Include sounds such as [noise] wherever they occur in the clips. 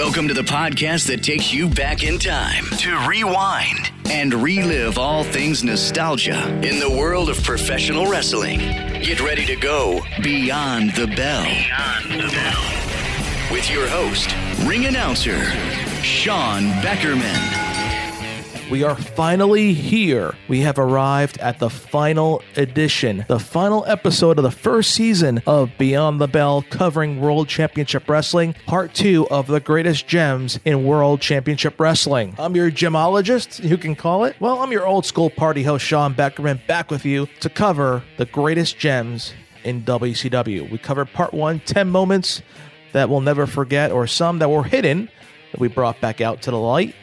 Welcome to the podcast that takes you back in time to rewind and relive all things nostalgia in the world of professional wrestling. Get ready to go beyond the bell. Beyond the bell. With your host, ring announcer, Sean Beckerman. We are finally here. We have arrived at the final edition, the final episode of the first season of Beyond the Bell covering World Championship Wrestling, part two of the greatest gems in World Championship Wrestling. I'm your gemologist, you can call it. Well, I'm your old school party host, Sean Beckerman, back with you to cover the greatest gems in WCW. We covered part one, 10 moments that we'll never forget, or some that were hidden that we brought back out to the light.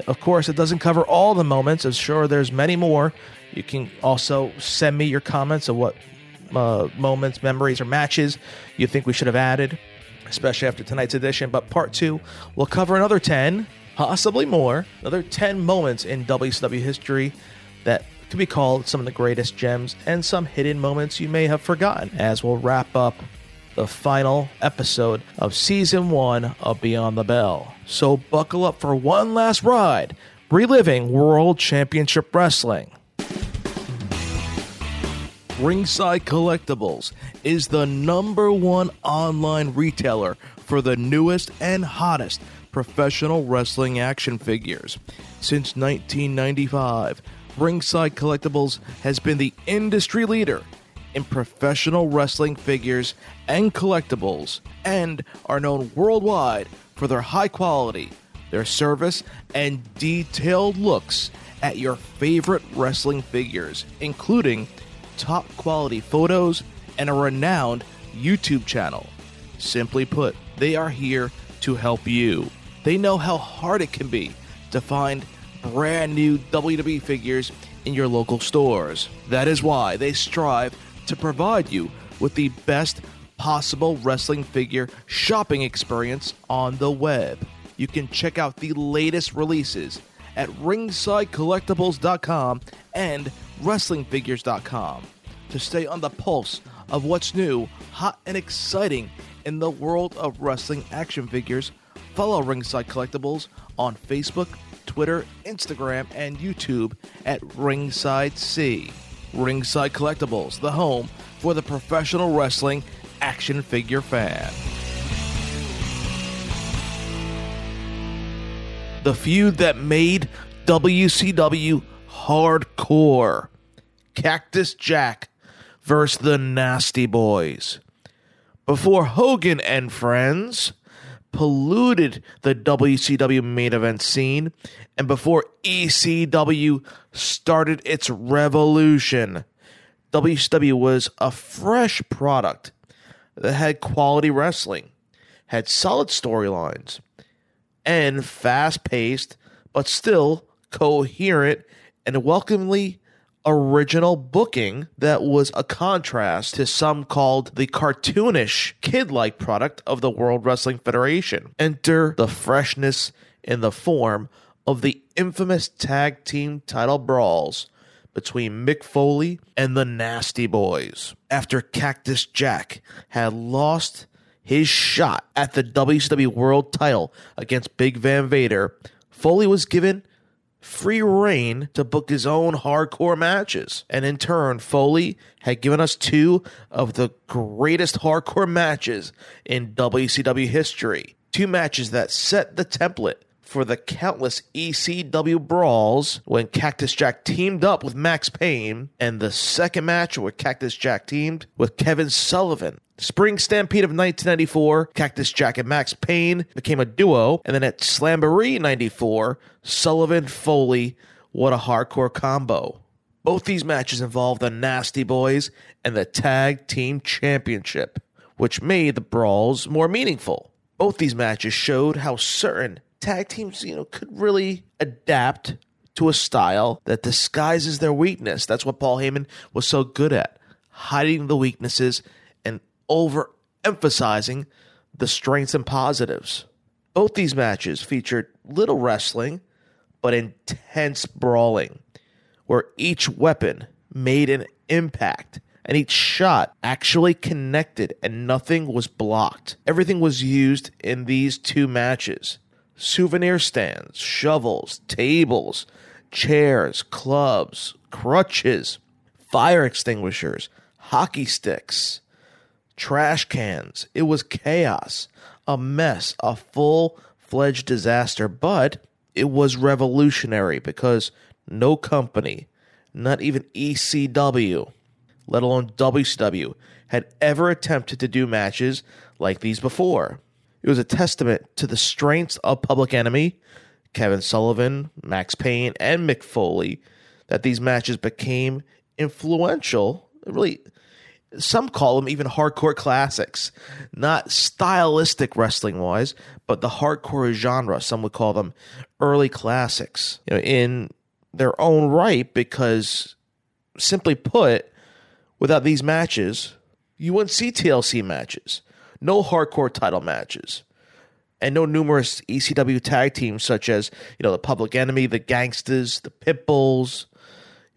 Of course, it doesn't cover all the moments. I'm sure there's many more. You can also send me your comments of what uh, moments, memories, or matches you think we should have added, especially after tonight's edition. But part two, we'll cover another 10, possibly more, another 10 moments in WCW history that could be called some of the greatest gems and some hidden moments you may have forgotten as we'll wrap up the final episode of season one of Beyond the Bell. So buckle up for one last ride, reliving World Championship Wrestling. Ringside Collectibles is the number one online retailer for the newest and hottest professional wrestling action figures. Since 1995, Ringside Collectibles has been the industry leader in professional wrestling figures and collectibles and are known worldwide for their high quality, their service, and detailed looks at your favorite wrestling figures, including top quality photos and a renowned YouTube channel. Simply put, they are here to help you. They know how hard it can be to find brand new WWE figures in your local stores. That is why they strive to provide you with the best possible wrestling figure shopping experience on the web. You can check out the latest releases at ringsidecollectibles.com and wrestlingfigures.com to stay on the pulse of what's new, hot, and exciting in the world of wrestling action figures. Follow Ringside Collectibles on Facebook, Twitter, Instagram, and YouTube at Ringside C. Ringside Collectibles, the home for the professional wrestling action figure fan. The feud that made WCW hardcore Cactus Jack versus the Nasty Boys. Before Hogan and friends polluted the WCW main event scene, and before ECW started its revolution, WCW was a fresh product that had quality wrestling, had solid storylines, and fast paced, but still coherent and welcomingly original booking that was a contrast to some called the cartoonish, kid like product of the World Wrestling Federation. Enter the freshness in the form of the infamous tag team title brawls between Mick Foley and the Nasty Boys. After Cactus Jack had lost his shot at the WCW World title against Big Van Vader, Foley was given free reign to book his own hardcore matches. And in turn, Foley had given us two of the greatest hardcore matches in WCW history. Two matches that set the template for the countless ECW brawls when Cactus Jack teamed up with Maxx Payne, and the second match where Cactus Jack teamed with Kevin Sullivan. Spring Stampede of 1994, Cactus Jack and Maxx Payne became a duo, and then at Slamboree 94, Sullivan Foley. What a hardcore combo. Both these matches involved the Nasty Boys and the Tag Team Championship, which made the brawls more meaningful. Both these matches showed how certain tag teams, you know, could really adapt to a style that disguises their weakness. That's what Paul Heyman was so good at, hiding the weaknesses and overemphasizing the strengths and positives. Both these matches featured little wrestling, but intense brawling, where each weapon made an impact and each shot actually connected and nothing was blocked. Everything was used in these two matches souvenir stands, shovels, tables, chairs, clubs, crutches, fire extinguishers, hockey sticks, trash cans. It was chaos, a mess, a full fledged disaster, but it was revolutionary because no company, not even ECW, let alone WCW, had ever attempted to do matches like these before. It was a testament to the strengths of Public Enemy, Kevin Sullivan, Maxx Payne, and Mick Foley that these matches became influential. Really, some call them even hardcore classics, not stylistic wrestling wise, but the hardcore genre. Some would call them early classics you know, in their own right, because simply put, without these matches, you wouldn't see TLC matches, no hardcore title matches, and no numerous ECW tag teams such as you know the Public Enemy, the Gangstas, the Pitbulls.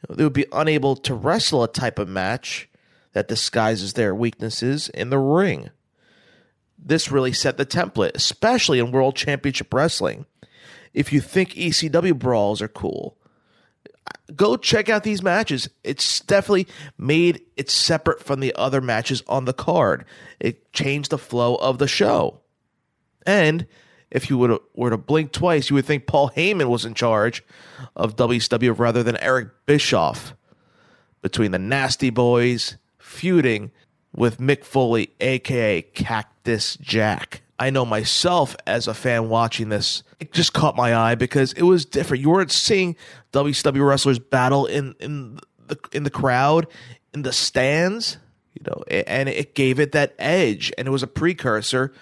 You know, they would be unable to wrestle a type of match that disguises their weaknesses in the ring. This really set the template, especially in World Championship Wrestling. If you think ECW brawls are cool, go check out these matches. It's definitely made it separate from the other matches on the card. It changed the flow of the show. And if you would were to blink twice, you would think Paul Heyman was in charge of WCW rather than Eric Bischoff. Between the Nasty Boys feuding with Mick Foley, aka Cactus Jack. I know myself as a fan watching this, it just caught my eye because it was different. You weren't seeing WCW wrestlers battle in in the in the crowd, in the stands, you know, and it gave it that edge, and it was a precursor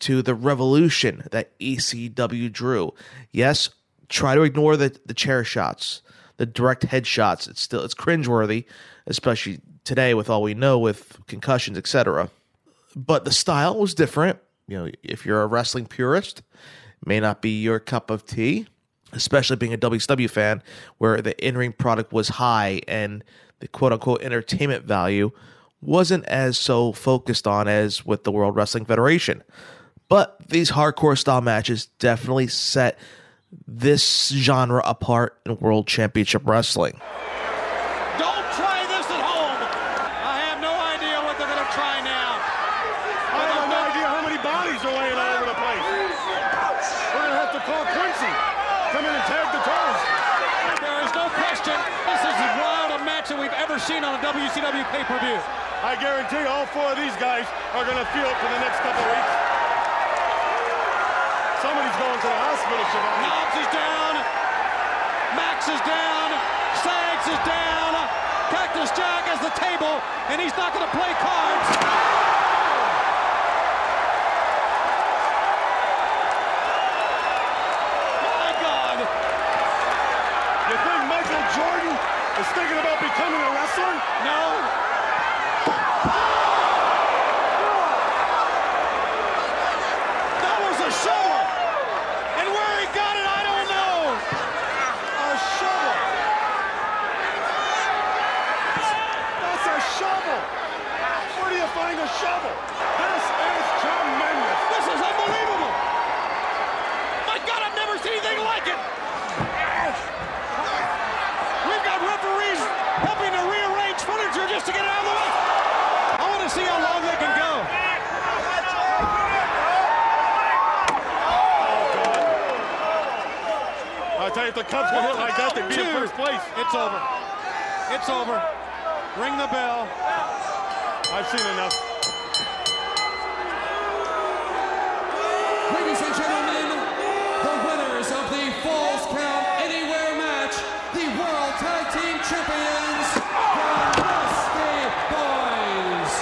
to the revolution that ECW drew. Yes, try to ignore the the chair shots, the direct headshots. It's still it's cringeworthy, especially today with all we know with concussions, etc. But the style was different. You know, if you're a wrestling purist, may not be your cup of tea, especially being a WCW fan, where the in-ring product was high and the quote-unquote entertainment value wasn't as so focused on as with the World Wrestling Federation. But these hardcore style matches definitely set this genre apart in World Championship Wrestling. seen on a WCW pay-per-view. I guarantee all four of these guys are going to feel it for the next couple of weeks. Somebody's going to the hospital, Schiavone. Knobbs is down. Max is down. Sags is down. Cactus Jack has the table, and he's not going to play cards. if the Cubs can hit like that, they'd be Two. in first place. It's over. It's over. Ring the bell. I've seen enough. Ladies and gentlemen, the winners of the Falls Count Anywhere match, the World Tag Team Champions, the Nasty Boys.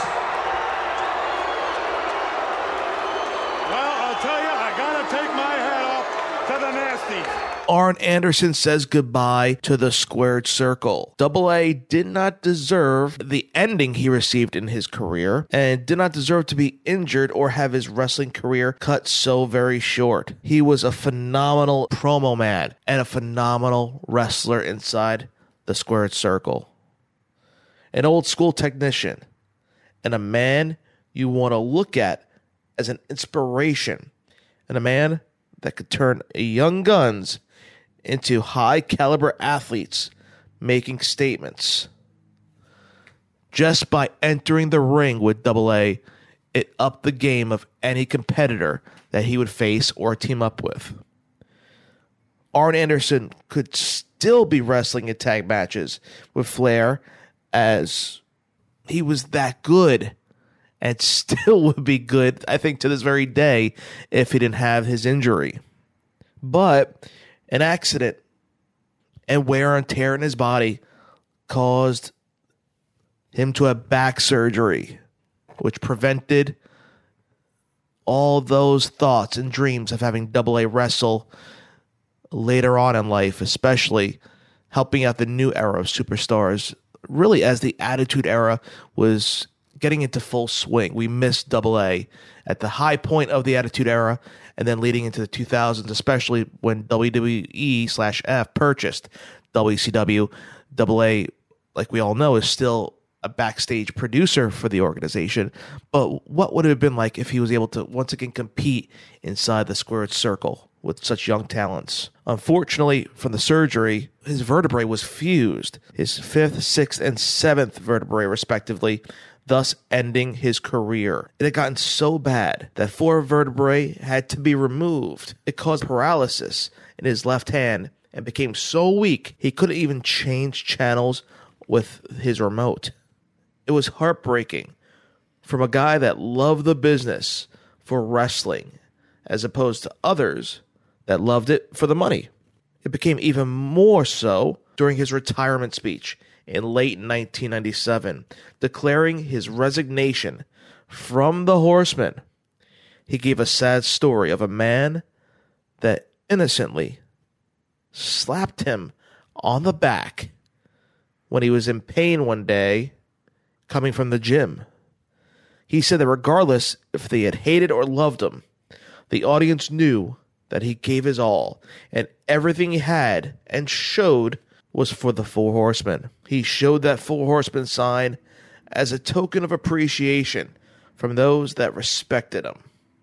Well, I'll tell you, I gotta take my hat off to the Nasties. Arn Anderson says goodbye to the squared circle. Double A did not deserve the ending he received in his career and did not deserve to be injured or have his wrestling career cut so very short. He was a phenomenal promo man and a phenomenal wrestler inside the squared circle. an old school technician, and a man you want to look at as an inspiration, and a man that could turn young guns into high caliber athletes making statements. Just by entering the ring with Double A, it upped the game of any competitor that he would face or team up with. Arn Anderson could still be wrestling in tag matches with Flair as he was that good and [laughs] still would be good, I think, to this very day if he didn't have his injury. But an accident and wear and tear in his body caused him to have back surgery, which prevented all those thoughts and dreams of having double A wrestle later on in life, especially helping out the new era of superstars, really as the attitude era was getting into full swing. We missed double A at the high point of the attitude era and then leading into the 2000s, especially when WWE slash F purchased WCW. Double A, like we all know, is still a backstage producer for the organization. But what would it have been like if he was able to once again compete inside the squared circle with such young talents? Unfortunately, from the surgery, his vertebrae was fused, his fifth, sixth, and seventh vertebrae, respectively, thus ending his career. It had gotten so bad that four vertebrae had to be removed. It caused paralysis in his left hand and became so weak he couldn't even change channels with his remote. It was heartbreaking from a guy that loved the business for wrestling as opposed to others that loved it for the money. It became even more so during his retirement speech in late 1997, declaring his resignation from the Horsemen. He gave a sad story of a man that innocently slapped him on the back when he was in pain one day coming from the gym. He said that regardless if they had hated or loved him, the audience knew that he gave his all and everything he had and showed was for the Four Horsemen. He showed that Four Horsemen sign as a token of appreciation from those that respected him.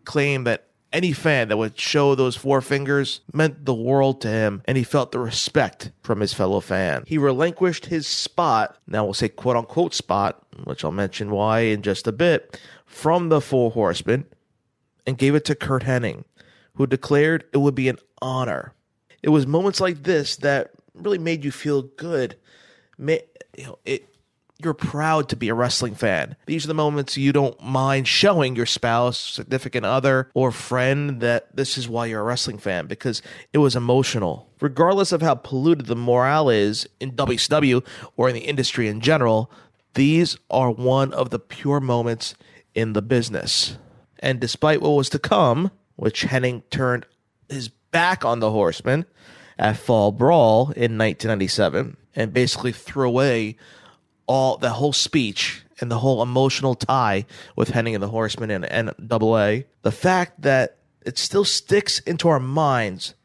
Claimed that any fan that would show those four fingers meant the world to him, and he felt the respect from his fellow fan. He relinquished his spot, now we'll say quote unquote spot, which I'll mention why in just a bit, from the Four Horsemen, and gave it to Curt Hennig, who declared it would be an honor. It was moments like this that really made you feel good. You know, it you're proud to be a wrestling fan. These are the moments you don't mind showing your spouse, significant other, or friend that this is why you're a wrestling fan because it was emotional. Regardless of how polluted the morale is in WCW or in the industry in general, these are one of the pure moments in the business. And despite what was to come, which Hennig turned his back on the Horsemen at Fall Brawl in 1997 and basically threw away all the whole speech and the whole emotional tie with Hennig and the Horsemen and, and Double A. The fact that it still sticks into our minds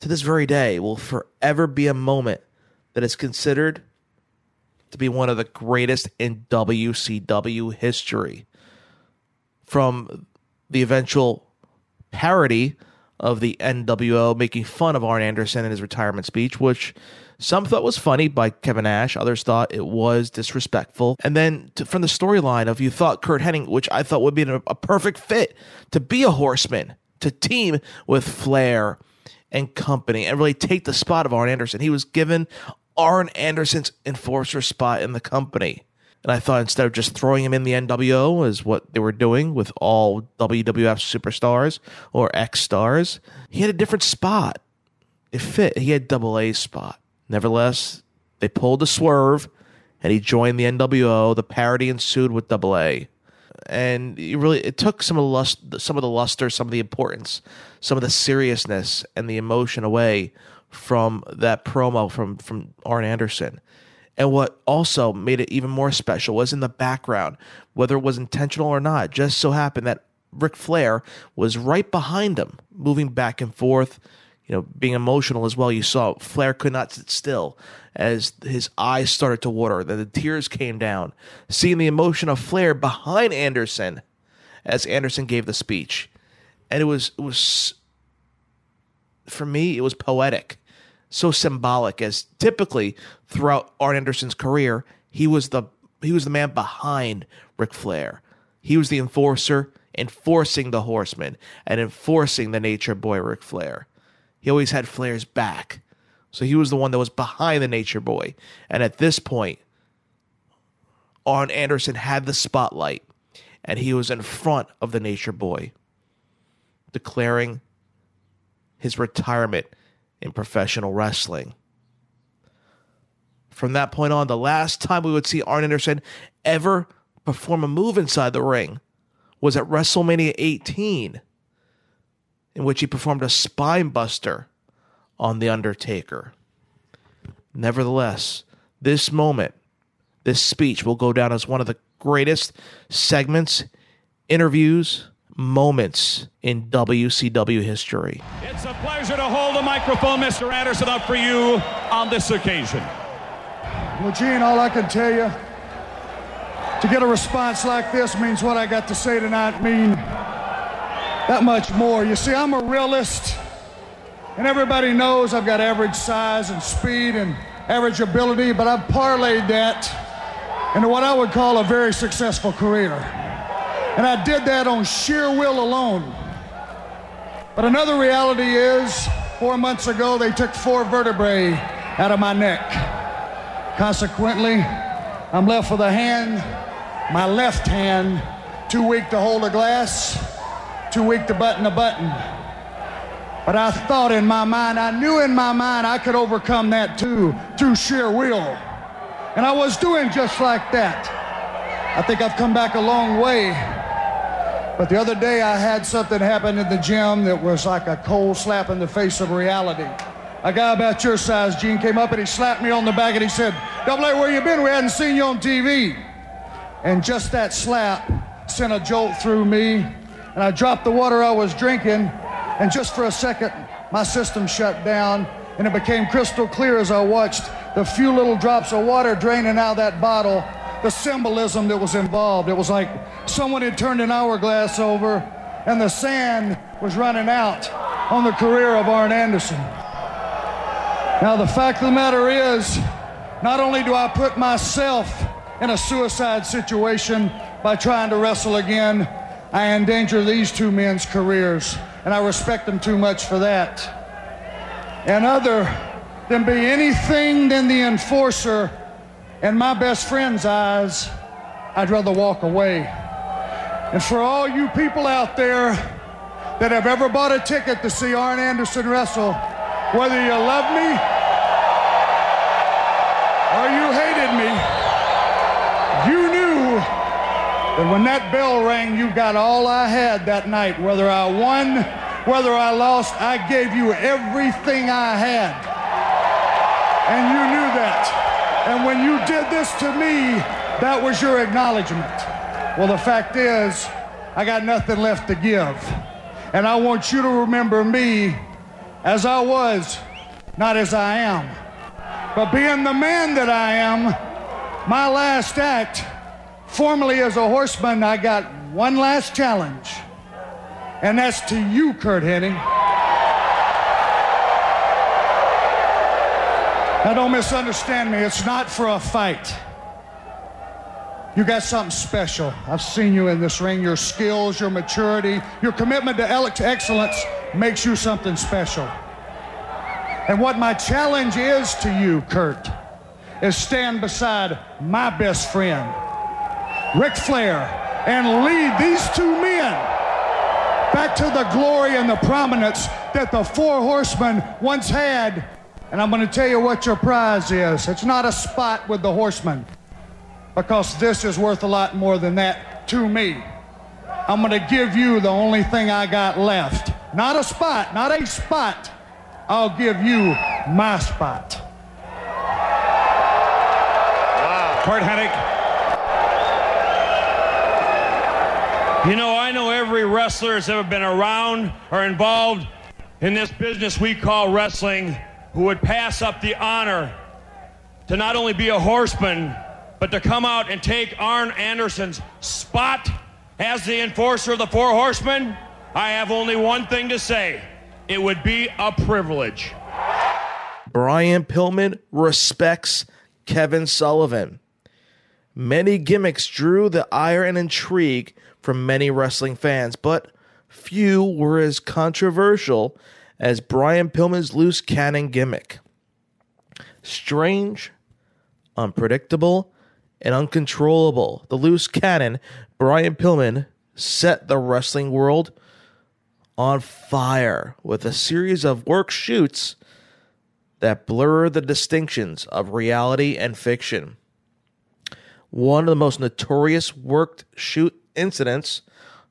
to this very day will forever be a moment that is considered to be one of the greatest in WCW history. From the eventual parody of the NWO making fun of Arn Anderson in his retirement speech, which some thought was funny by Kevin Nash, others thought it was disrespectful. And then to, from the storyline of you thought Curt Hennig, which I thought would be a, a perfect fit to be a horseman, to team with Flair and company and really take the spot of Arn Anderson. He was given Arn Anderson's enforcer spot in the company. And I thought instead of just throwing him in the NWO, as what they were doing with all WWF superstars or X stars, he had a different spot. It fit. He had double A spot. Nevertheless, they pulled a swerve and he joined the NWO. The parody ensued with double A. And it really it took some of the lust, some of the luster, some of the importance, some of the seriousness and the emotion away from that promo from from Arn Anderson. And what also made it even more special was in the background, whether it was intentional or not, just so happened that Ric Flair was right behind him, moving back and forth, you know, being emotional as well. You saw Flair could not sit still as his eyes started to water, then the tears came down, seeing the emotion of Flair behind Anderson as Anderson gave the speech. And it was it was for me, it was poetic, so symbolic as typically throughout Arn Anderson's career, he was the he was the man behind Ric Flair. He was the enforcer, enforcing the horseman and enforcing the nature boy Ric Flair. He always had Flair's back. So he was the one that was behind the nature boy. And at this point, Arn Anderson had the spotlight and he was in front of the nature boy, declaring his retirement in professional wrestling. From that point on, the last time we would see Arn Anderson ever perform a move inside the ring was at WrestleMania 18, in which he performed a spine buster on The Undertaker. Nevertheless, this moment, this speech will go down as one of the greatest segments, interviews, moments in WCW history. It's a pleasure to hold the microphone, Mr. Anderson, up for you on this occasion. Well, Gene, all I can tell you, to get a response like this means what I got to say tonight mean that much more. You see, I'm a realist, and everybody knows I've got average size and speed and average ability, but I've parlayed that into what I would call a very successful career. And I did that on sheer will alone. But another reality is, four months ago, they took four vertebrae out of my neck. Consequently, I'm left with a hand, my left hand, too weak to hold a glass, too weak to button a button. But I thought in my mind, I knew in my mind I could overcome that too, through sheer will. And I was doing just like that. I think I've come back a long way. But the other day I had something happen in the gym that was like a cold slap in the face of reality. A guy about your size, Gene, came up and he slapped me on the back and he said, Double A, where you been? We hadn't seen you on TV. And just that slap sent a jolt through me. And I dropped the water I was drinking. And just for a second, my system shut down. And it became crystal clear as I watched the few little drops of water draining out of that bottle the symbolism that was involved. It was like someone had turned an hourglass over and the sand was running out on the career of Arn Anderson. Now, the fact of the matter is, not only do I put myself in a suicide situation by trying to wrestle again, I endanger these two men's careers, and I respect them too much for that. And other than be anything than the enforcer in my best friend's eyes, I'd rather walk away. And for all you people out there that have ever bought a ticket to see Arn Anderson wrestle, whether you love me or you hated me, you knew that when that bell rang, you got all I had that night. Whether I won, whether I lost, I gave you everything I had. And you knew that. And when you did this to me, that was your acknowledgement. Well, the fact is, I got nothing left to give. And I want you to remember me as I was, not as I am. But being the man that I am, my last act, formerly as a horseman, I got one last challenge. And that's to you, Curt Hennig. Now, don't misunderstand me. It's not for a fight. You got something special. I've seen you in this ring. Your skills, your maturity, your commitment to excellence makes you something special. And what my challenge is to you, Curt, is stand beside my best friend, Ric Flair, and lead these two men back to the glory and the prominence that the four horsemen once had and I'm going to tell you what your prize is. It's not a spot with the horsemen, because this is worth a lot more than that to me. I'm going to give you the only thing I got left. Not a spot, not a spot. I'll give you my spot. Wow. Curt Hennig. You know, I know every wrestler that's ever been around or involved in this business we call wrestling who would pass up the honor to not only be a horseman, but to come out and take Arn Anderson's spot as the enforcer of the Four Horsemen, I have only one thing to say. It would be a privilege. Brian Pillman respects Kevin Sullivan. Many gimmicks drew the ire and intrigue from many wrestling fans, but few were as controversial as Brian Pillman's loose cannon gimmick. Strange, unpredictable, and uncontrollable, the loose cannon, Brian Pillman, set the wrestling world on fire with a series of work shoots that blur the distinctions of reality and fiction. One of the most notorious worked shoot incidents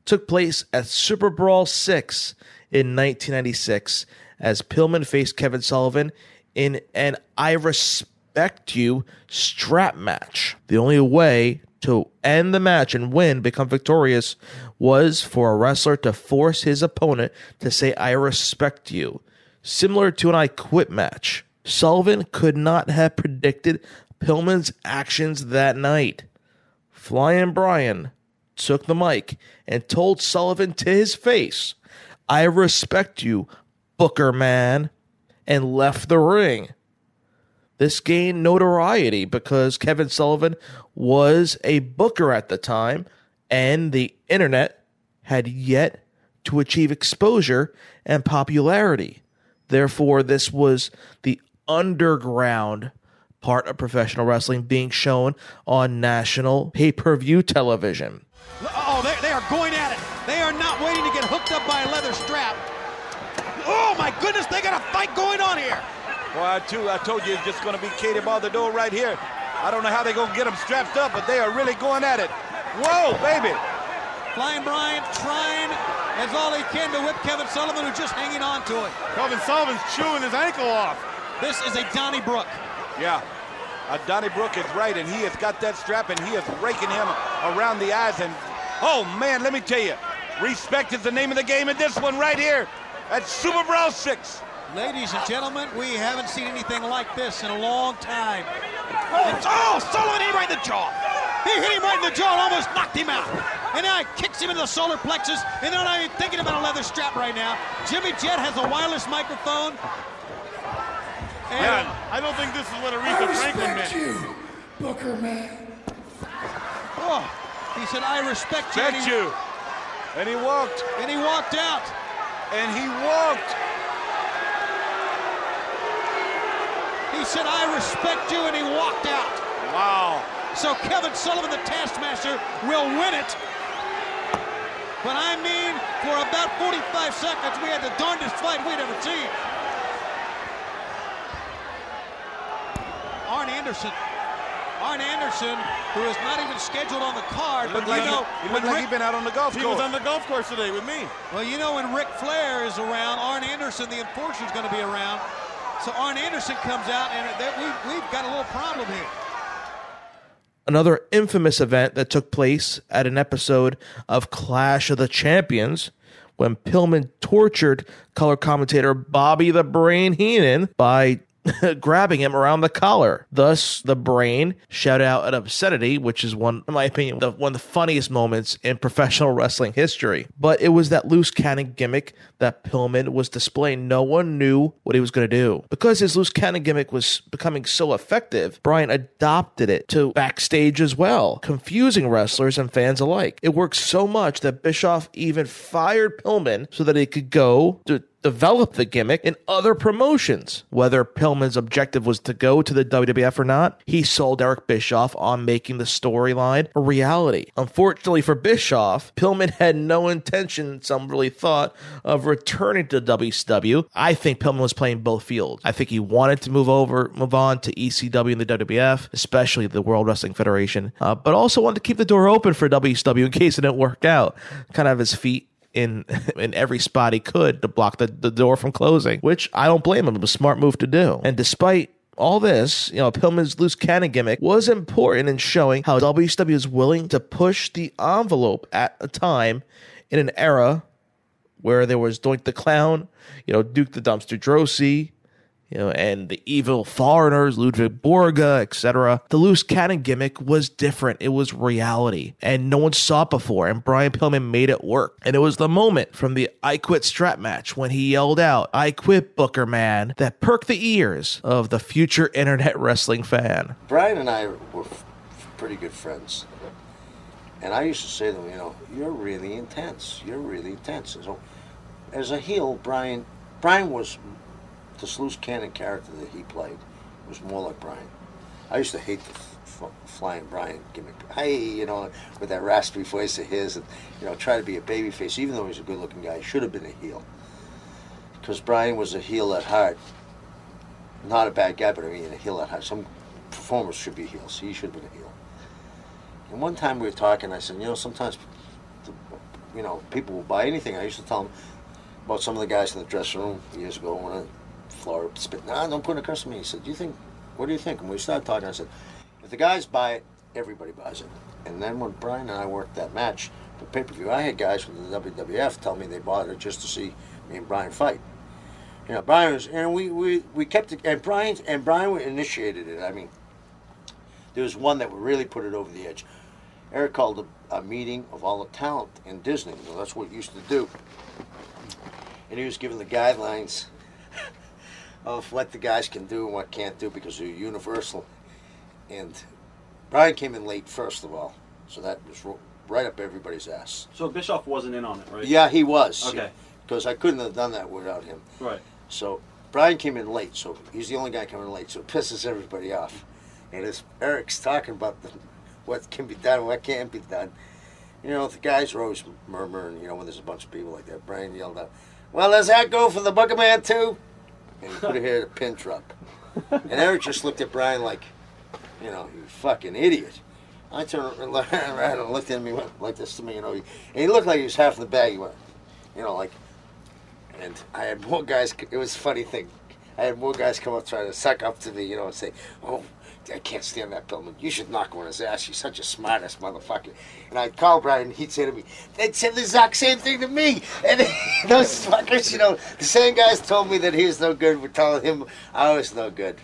took place at Super Brawl 6 in 1996 as Pillman faced Kevin Sullivan in an I Respect You strap match. The only way to end the match and win, become victorious, was for a wrestler to force his opponent to say, I respect you, similar to an I quit match. Sullivan could not have predicted Pillman's actions that night. Flying Brian took the mic and told Sullivan to his face, I respect you, Booker man, and left the ring. This gained notoriety because Kevin Sullivan was a booker at the time, and the internet had yet to achieve exposure and popularity. Therefore, this was the underground part of professional wrestling being shown on national pay per view television. Oh, they, they Well, I, too, I told you it's just going to be Katie Baldo right here. I don't know how they're going to get them strapped up, but they are really going at it. Whoa, baby. Flying Brian trying as all he can to whip Kevin Sullivan, who's just hanging on to it. Kevin Sullivan's chewing his ankle off. This is a Donnybrook. Yeah. Uh, Donnybrook is right, and he has got that strap, and he is raking him around the eyes. And oh man, let me tell you, respect is the name of the game in this one right here at Super Brawl 6. Ladies and gentlemen, we haven't seen anything like this in a long time. And, oh, Sullivan hit him right in the jaw. He hit him right in the jaw and almost knocked him out. And now he kicks him in the solar plexus, and they're not even thinking about a leather strap right now. Jimmy Jett has a wireless microphone. And Yeah, I don't think this is what Aretha Franklin meant. you, Booker man. oh, he said, I respect you. And he, you. And he walked, and he walked out. and he walked. He said, I respect you, and he walked out. Wow. So Kevin Sullivan, the Taskmaster, will win it. But I mean, for about 45 seconds, we had the darndest fight we'd ever seen. Arn Anderson. Arn Anderson, who is not even scheduled on the card, but Looked you know, he, he looked like Ric- he'd been out on the golf He course. was on the golf course today with me. well, you know, when Ric Flair is around, Arn Anderson, the enforcer, is going to be around. So Arn Anderson comes out, and we, we've got a little problem here. Another infamous event that took place at an episode of Clash of the Champions when Pillman tortured color commentator Bobby the Brain Heenan by [laughs] grabbing him around the collar. Thus, the Brain shouted out an obscenity, which is one, in my opinion, the, one of the funniest moments in professional wrestling history. But it was that loose cannon gimmick that Pillman was displaying. No one knew what he was going to do. Because his loose cannon gimmick was becoming so effective, Brian adopted it to backstage as well, confusing wrestlers and fans alike. It worked so much that Bischoff even fired Pillman so that he could go to develop the gimmick in other promotions. Whether Pillman's objective was to go to the WWF or not, he sold Eric Bischoff on making the storyline a reality. Unfortunately for Bischoff, Pillman had no intention, some really thought, of returning to WCW. I think Pillman was playing both fields. I think he wanted to move over, move on to ECW and the WWF, especially the World Wrestling Federation, uh, but also wanted to keep the door open for WCW in case it didn't work out. Kind of his feet in in every spot he could to block the, the door from closing, which I don't blame him. It was a smart move to do. And despite all this, you know, Pillman's loose cannon gimmick was important in showing how WCW is willing to push the envelope at a time in an era where there was Doink the Clown, you know, Duke the Dumpster Droese, you know, and the evil foreigners, Ludwig Borga, etc. The loose cannon gimmick was different. It was reality, and no one saw it before. And Brian Pillman made it work. And it was the moment from the I Quit strap match when he yelled out, "I quit, Booker Man," that perked the ears of the future internet wrestling fan. Brian and I were f- pretty good friends. And I used to say to him, you know, you're really intense. You're really intense. And so, as a heel, Brian, Brian was this loose cannon character that he played was more like Brian. I used to hate the f- flying Brian gimmick. Hey, you know, with that raspy voice of his, and you know, try to be a babyface, even though he's a good-looking guy. He should have been a heel, because Brian was a heel at heart. Not a bad guy, but I mean a heel at heart. Some performers should be heels. He should have been a heel. And one time we were talking, I said, you know, sometimes, you know, people will buy anything. I used to tell them about some of the guys in the dressing room years ago when I floor spit. Nah, don't put it across to me. He said, do you think, what do you think? And we started talking. I said, if the guys buy it, everybody buys it. And then when Brian and I worked that match, the pay-per-view, I had guys from the WWF tell me they bought it just to see me and Brian fight. You know, Brian was, and we, we, we kept it, and Brian, and Brian initiated it. I mean, there was one that really put it over the edge. Eric called a, a meeting of all the talent in Disney. Well, that's what he used to do. And he was giving the guidelines [laughs] of what the guys can do and what can't do because they're universal. And Brian came in late, first of all, so that was right up everybody's ass. So Bischoff wasn't in on it, right? Yeah, he was. Okay. Because I couldn't have done that without him. Right. So Brian came in late, so he's the only guy coming late, so it pisses everybody off. And as Eric's talking about the, what can be done, what can't be done, you know, the guys are always murmuring, you know, when there's a bunch of people like that. Brian yelled out, Well, does that go for the Booker Man too? And he put it here at a pin drop. And Eric just looked at Brian like, you know, you fucking idiot. I turned [laughs] around and looked at him, like this to me, you know, and he looked like he was half in the bag. He went, you know, like, and I had more guys. It was a funny thing. I had more guys come up trying to suck up to me, you know, and say, "Oh, I can't stand that Pillman. You should knock on his ass. He's such a smartass motherfucker." And I'd call Brian, and he'd say to me, "They'd say the exact same thing to me." [laughs] And [laughs] those fuckers, you know, the same guys told me that he was no good. Were telling him I was no good.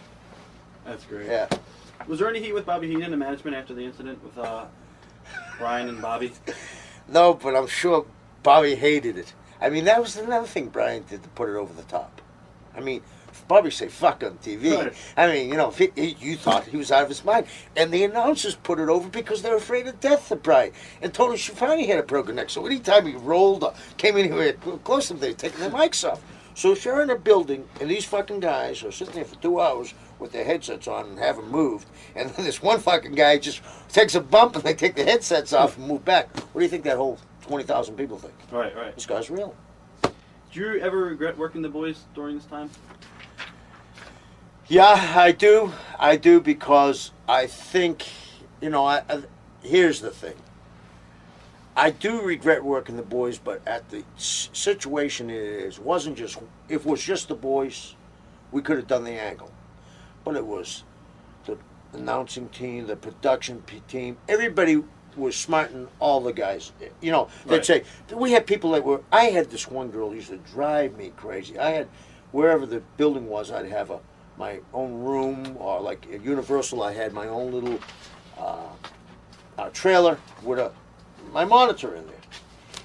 That's great. Yeah. Was there any heat with Bobby Heenan and the management after the incident with uh, Brian and Bobby? [laughs] No, but I'm sure Bobby hated it. I mean, that was another thing Brian did to put it over the top. I mean, Bobby say fuck on TV. Right. I mean, you know, if he, he- you thought he was out of his mind, and the announcers put it over because they're afraid of death of Brian. And Tony Schiavone had a broken neck, so anytime he rolled, up, came in here close to them, they taking their mics off. So if you're in a building and these fucking guys are sitting there for two hours with their headsets on and haven't moved, and then this one fucking guy just takes a bump and they take the headsets off and move back. What do you think that whole twenty thousand people think? Right, right. This guy's real. Do you ever regret working the boys during this time? Yeah, I do. I do because I think, you know, I, I, here's the thing. I do regret working the boys, but at the situation it is, wasn't just, if it was just the boys, we could have done the angle. But it was the announcing team, the production team, everybody was smarting all the guys. You know, they'd Right. say, we had people that were, I had this one girl who used to drive me crazy. I had, wherever the building was, I'd have a my own room, or like at Universal, I had my own little uh, uh, trailer with a my monitor in there.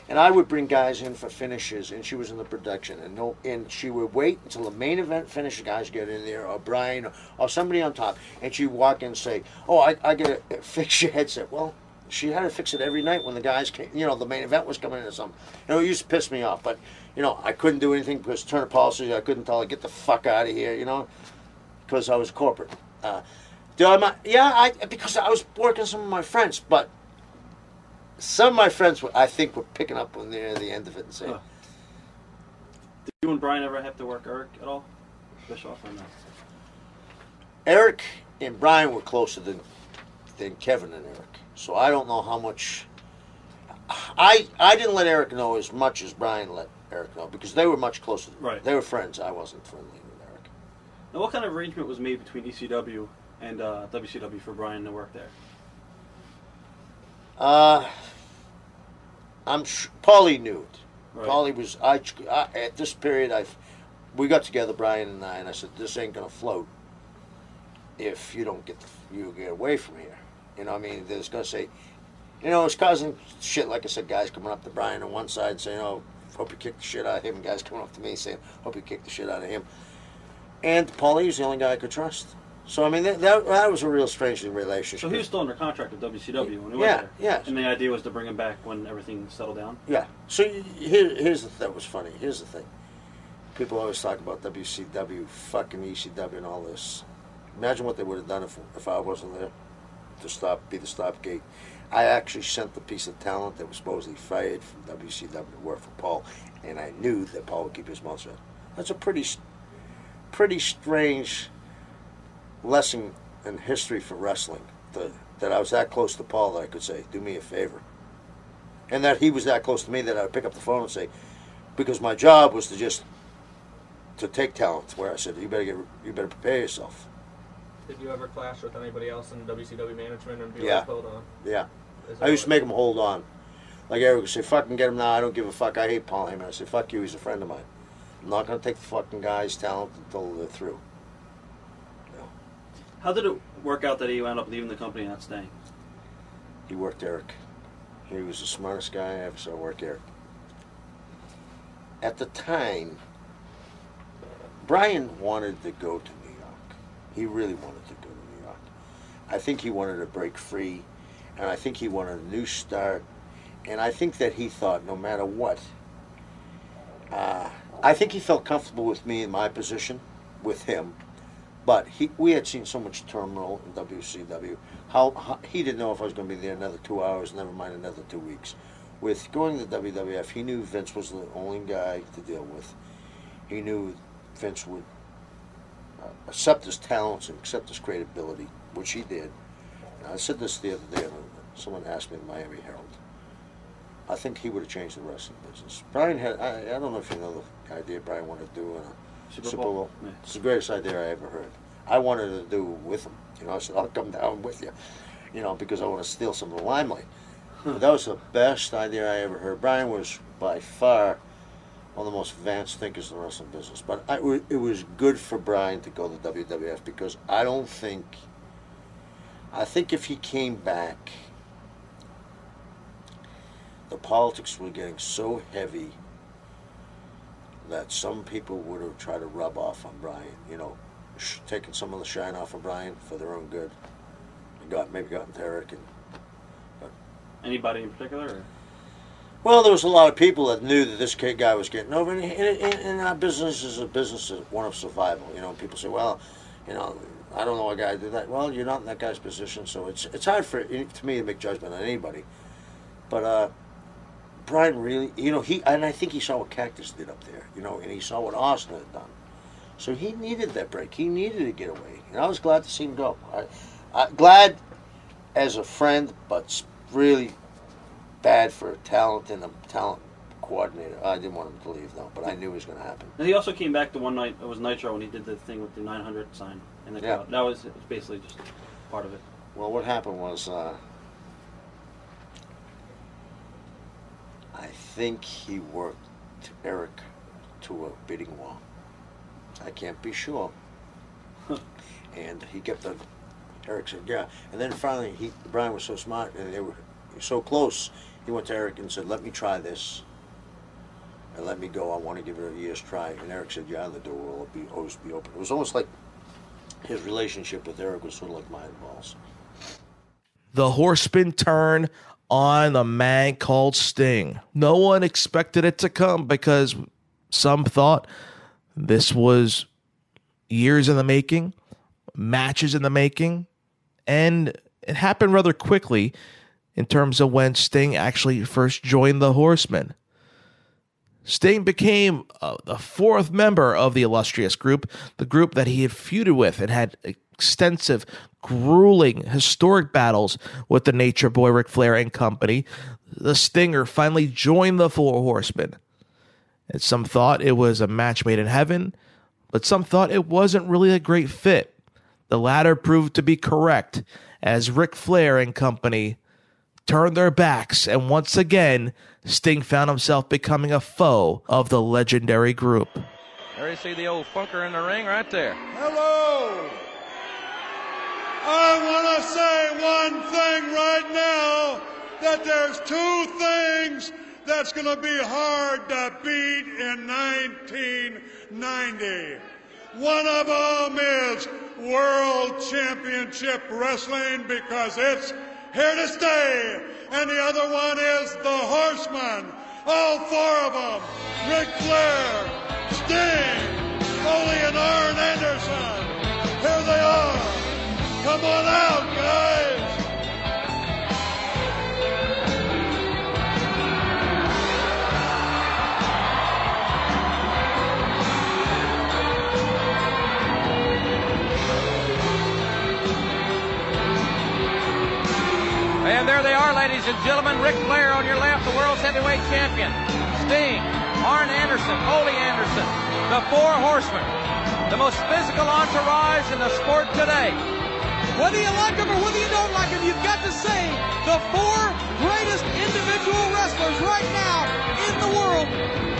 And I would bring guys in for finishes, and she was in the production, and no, and she would wait until the main event finish guys get in there, or Brian, or, or somebody on top, and she'd walk in and say, "Oh, I, I gotta [laughs] fix your headset." Well, she had to fix it every night when the guys came. You know, the main event was coming in or something. You know, it used to piss me off, but you know, I couldn't do anything because Turner policy. I couldn't tell her get the fuck out of here. You know, because I was corporate. Uh, do I? Yeah, I because I was working with some of my friends, but some of my friends, were, I think, were picking up on the, the end of it and saying, Huh. Did you and Brian ever have to work Eric at all? Bischoff or no? Eric and Brian were closer than than Kevin and Eric. So I don't know how much. I I didn't let Eric know as much as Brian let Eric know because they were much closer. Right. They were friends. I wasn't friendly. Now, what kind of arrangement was made between ECW and uh, WCW for Brian to work there? Uh, I'm sh- Paulie knew it. Right. Paulie was I, I at this period I we got together Brian and I and I said this ain't gonna float if you don't get the, you get away from here. You know what I mean? There's gonna say you know, it's causing shit like I said, guys coming up to Brian on one side saying, Oh, hope you kick the shit out of him, guys coming up to me saying, Hope you kick the shit out of him. And Paulie was the only guy I could trust. So I mean that that, that was a real strange relationship. So he was still under contract with WCW when he Yeah, went there. yes. And the idea was to bring him back when everything settled down. Yeah. So here, here's the that was funny. Here's the thing. People always talk about WCW, fucking ECW, and all this. Imagine what they would have done if if I wasn't there to stop, be the stopgate. I actually sent the piece of talent that was supposedly fired from WCW to work for Paul, and I knew that Paul would keep his mouth shut. That's a pretty, pretty strange lesson in history for wrestling. The, that I was that close to Paul that I could say, "Do me a favor." and that he was that close to me that I would pick up the phone and say, because my job was to just to take talent. Where I said, you better get, you better prepare yourself. Did you ever clash with anybody else in WCW management and be Yeah. like, hold on? Yeah, I used to make him hold on. Like Eric would say, "Fucking get him now." I don't give a fuck. I hate Paul Heyman. I say, "Fuck you." He's a friend of mine. I'm not gonna take the fucking guy's talent until they're through. How did it work out that he wound up leaving the company and not staying? He worked Eric. He was the smartest guy I ever saw work Eric. At the time, Brian wanted to go to New York. He really wanted to go to New York. I think he wanted to break free, and I think he wanted a new start. And I think that he thought, no matter what, uh, I think he felt comfortable with me in my position, with him. But he, we had seen so much turmoil in WCW. How, how he didn't know if I was going to be there another two hours, never mind another two weeks. With going to WWF, he knew Vince was the only guy to deal with. He knew Vince would uh, accept his talents and accept his credibility, which he did. And I said this the other day someone asked me in the Miami Herald. I think he would have changed the wrestling business. Brian had, I, I don't know if you know the idea Brian wanted to do in a Super Super, Bowl? Bowl. Yeah. It's the greatest idea I ever heard. I wanted to do with him. You know, I said, I'll come down with you, you know, because I want to steal some of the limelight. But that was the best idea I ever heard. Brian was by far one of the most advanced thinkers in the wrestling business. But I, it was good for Brian to go to WWF because I don't think, I think if he came back, the politics were getting so heavy that some people would have tried to rub off on Brian, you know, sh- taking some of the shine off of Brian for their own good. And got maybe gotten to Eric and Anybody in particular? Or? well, there was a lot of people that knew that this kid guy was getting over, and, and, and, our business is a business of one of survival. You know, people say, well, you know, I don't know a guy to do that. Well, you're not in that guy's position, so it's it's hard for to me to make judgment on anybody. But uh, Brian really, you know, he and I think he saw what Cactus did up there, you know, and he saw what Austin had done. So he needed that break. He needed to get away, and I was glad to see him go. I, I glad as a friend, but really bad for a talent and a talent coordinator. I didn't want him to leave though, but I knew it was going to happen. And he also came back the one night. It was Nitro when he did the thing with the 900 sign in the Yeah. crowd. That was, was basically just part of it. Well, what happened was, uh, I think he worked Eric to a bidding war. I can't be sure. and he kept the. Eric said, "Yeah," and then finally, he Brian was so smart, and they were so close. He went to Eric and said, "Let me try this." And let me go. I want to give it a year's try. And Eric said, "Yeah, the door will be always be open." It was almost like his relationship with Eric was sort of like mine was. The horseman turn on the man called Sting. No one expected it to come because some thought this was years in the making, matches in the making, and it happened rather quickly in terms of when Sting actually first joined the Horsemen. Sting became uh, the fourth member of the illustrious group, the group that he had feuded with and had extensive, grueling, historic battles with the Nature Boy Ric Flair and company. The Stinger finally joined the Four Horsemen. And some thought it was a match made in heaven, but some thought it wasn't really a great fit. The latter proved to be correct, as Ric Flair and company turned their backs, and once again, Sting found himself becoming a foe of the legendary group. There you see the old funker in the ring right there. Hello! I want to say one thing right now that there's two things that's going to be hard to beat in 1990. One of them is World Championship Wrestling because it's here to stay. And the other one is the Horseman. All four of them. Ric Flair, Sting, Ole, and Arn Anderson. Here they are. Come on out, guys. And there they are, ladies and gentlemen. Ric Flair on your left, the world's heavyweight champion. Sting, Arn Anderson, Ole Anderson, the Four Horsemen, the most physical entourage in the sport today. Whether you like them or whether you don't like them, you've got to say the four greatest individual wrestlers right now in the world.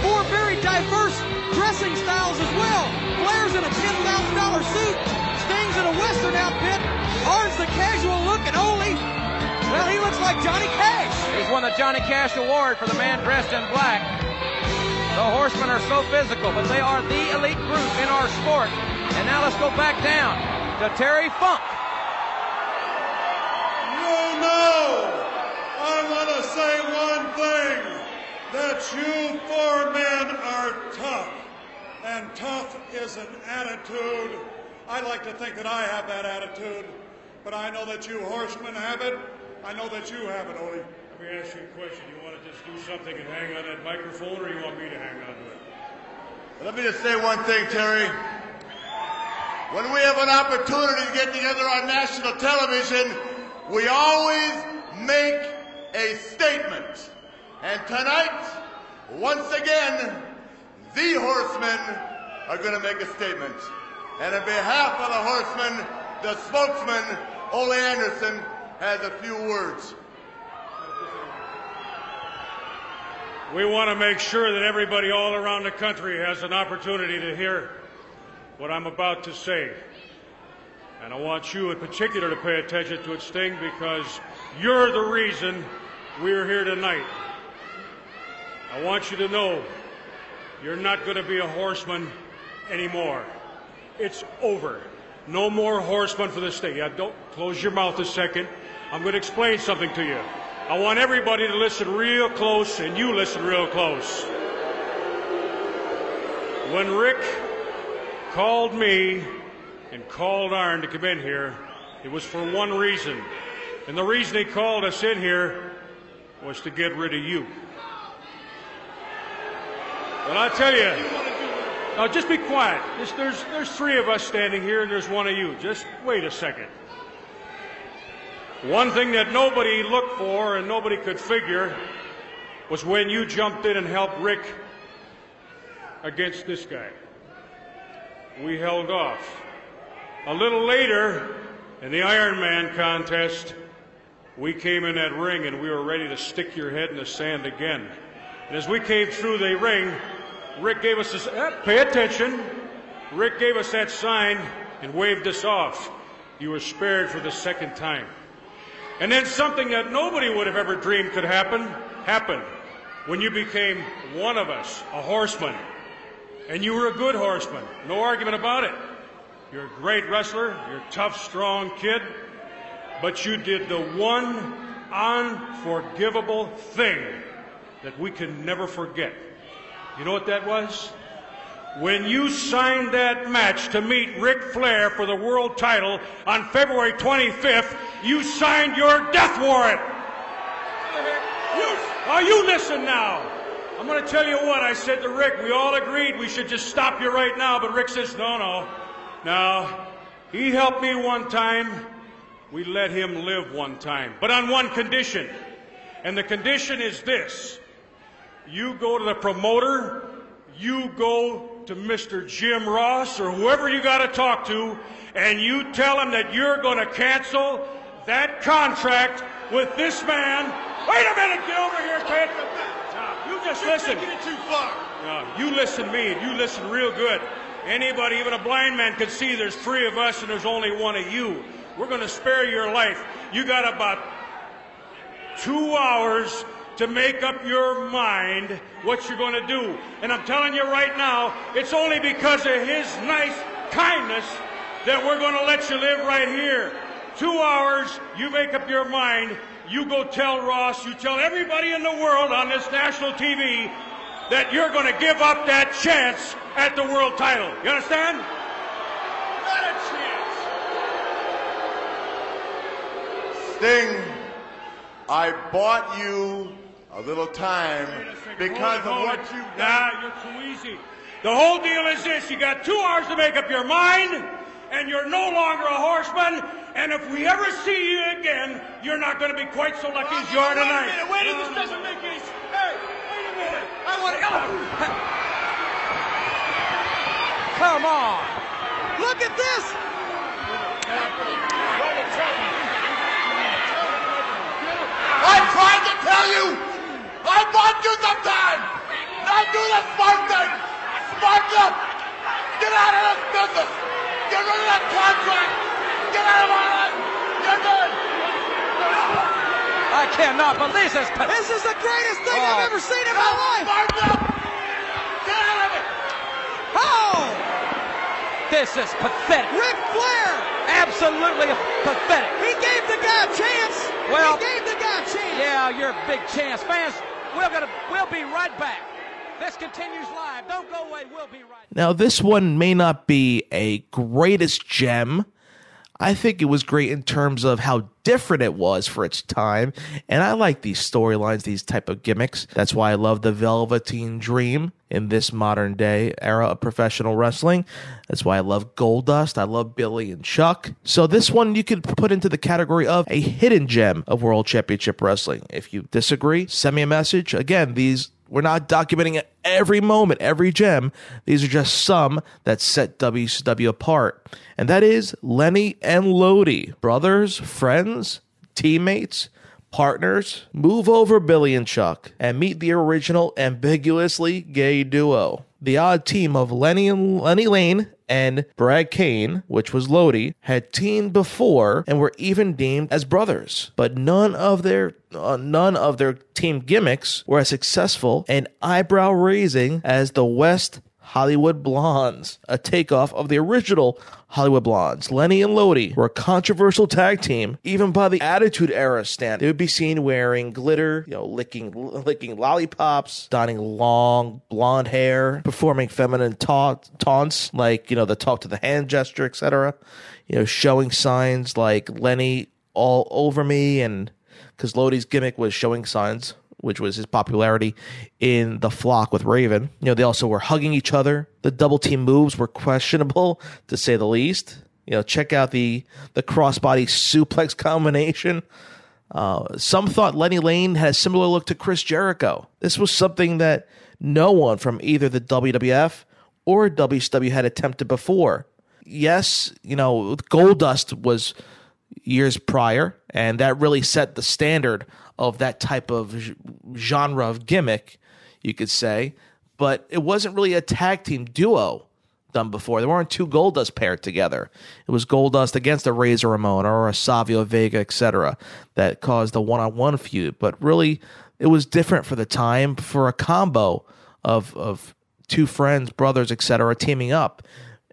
Four very diverse dressing styles as well. Flair's in a $10,000 suit. Sting's in a Western outfit. Arn's the casual look, and Ole, well, he looks like Johnny Cash. He's won the Johnny Cash Award for the man dressed in black. The Horsemen are so physical, but they are the elite group in our sport. And now let's go back down to Terry Funk. No, no! I want to say one thing that you four men are tough. And tough is an attitude. I like to think that I have that attitude, but I know that you horsemen have it. I know that you have it, Ole. Let me ask you a question. You want to just do something and hang on that microphone, or you want me to hang on to it? Let me just say one thing, Terry. When we have an opportunity to get together on national television, we always make a statement. And tonight, once again, the horsemen are going to make a statement. And on behalf of the horsemen, the spokesman, Ole Anderson, has a few words. We want to make sure that everybody all around the country has an opportunity to hear what I'm about to say. And I want you in particular to pay attention to it, Sting, because you're the reason we're here tonight. I want you to know you're not going to be a horseman anymore. It's over. No more horsemen for this thing. Yeah, don't close your mouth a second. I'm going to explain something to you. I want everybody to listen real close, and you listen real close. When Ric called me and called Arn to come in here, it was for one reason. And the reason he called us in here was to get rid of you. But I tell you, now just be quiet. Just, there's, there's three of us standing here, and there's one of you. Just wait a second. One thing that nobody looked for and nobody could figure was when you jumped in and helped Ric against this guy. We held off. A little later, in the Iron Man contest, we came in that ring and we were ready to stick your head in the sand again. And as we came through the ring, Ric gave us this, eh, pay attention. Ric gave us that sign and waved us off. You were spared for the second time. And then something that nobody would have ever dreamed could happen happened when you became one of us, a horseman. And you were a good horseman, no argument about it. You're a great wrestler, you're a tough, strong kid, but you did the one unforgivable thing that we can never forget. You know what that was? When you signed that match to meet Ric Flair for the world title on February 25th, you signed your death warrant. You, oh, you listen now. I'm going to tell you what I said to Ric. We all agreed we should just stop you right now, but Ric says, no, no. Now, he helped me one time. We let him live one time, but on one condition. And the condition is this you go to the promoter, you go to Mr. Jim Ross or whoever you got to talk to, and you tell him that you're going to cancel that contract with this man. Wait a minute, get over here, kid. Now, you just listen. Taking it too far. No, you listen to me, and you listen real good. Anybody, even a blind man, could see there's three of us and there's only one of you. We're going to spare your life. You got about two hours to make up your mind what you're going to do. And I'm telling you right now, it's only because of his nice kindness that we're going to let you live right here. Two hours, you make up your mind. You go tell Ross, you tell everybody in the world on this national TV that you're going to give up that chance at the world title. You understand? Not a chance. Sting, I bought you a little time because of what it. you've Nah, done. you're too easy. The whole deal is this: you got two hours to make up your mind, and you're no longer a horseman. And if we ever see you again, you're not going to be quite so lucky as you are Wait a tonight. minute, wait a minute, uh-huh. this doesn't make any sense. Hey, wait a minute. I want to. [laughs] Come on. Look at this. I tried to tell you. I bought you some time. Now do the smart thing. Spark up. Get out of this business. Get rid of that contract. Get out of my life. You're done. I cannot believe this. This is the greatest thing Oh. I've ever seen in my life. Spark up. Get out of it. Oh, This is pathetic. Ric Flair. Absolutely pathetic. He gave the guy a chance. Well- he gave the guy a chance. Yeah, you're a big chance. Fans, we're gonna we'll be right back. This continues live. Don't go away. We'll be right Now, this one may not be a greatest gem. I think it was great in terms of how different it was for its time, and I like these storylines, these type of gimmicks. That's why I love the Velveteen Dream in this modern day era of professional wrestling. That's why I love Goldust. I love Billy and Chuck. So this one you could put into the category of a hidden gem of World Championship Wrestling. If you disagree, send me a message. Again, these we're not documenting every moment, every gem. These are just some that set WCW apart. And that is Lenny and Lodi, brothers, friends, teammates, partners. Move over Billy and Chuck and meet the original ambiguously gay duo. The odd team of Lenny Lenny Lane and Brad Cain, which was Lodi, had teamed before and were even deemed as brothers. But none of their uh, none of their team gimmicks were as successful and eyebrow raising as the West Hollywood Blondes, a takeoff of the original Hollywood Blondes. Lenny and Lodi were a controversial tag team, even by the Attitude Era standard. They would be seen wearing glitter, you know, licking licking lollipops, donning long blonde hair, performing feminine ta- taunts like you know the talk to the hand gesture, etc. You know, showing signs like Lenny all over me, and because Lodi's gimmick was showing signs which was his popularity in the flock with Raven. You know, they also were hugging each other. The double team moves were questionable to say the least. You know, check out the the crossbody suplex [laughs] combination. Uh, some thought Lenny Lane had a similar look to Chris Jericho. This was something that no one from either the WWF or WCW had attempted before. Yes, you know, Goldust was years prior, and that really set the standard of that type of genre of gimmick, you could say. But it wasn't really a tag team duo done before. There weren't two Goldust paired together. It was Goldust against a Razor Ramon or a Savio Vega, etc., that caused the one-on-one feud. But really, it was different for the time for a combo of of two friends, brothers, etc., teaming up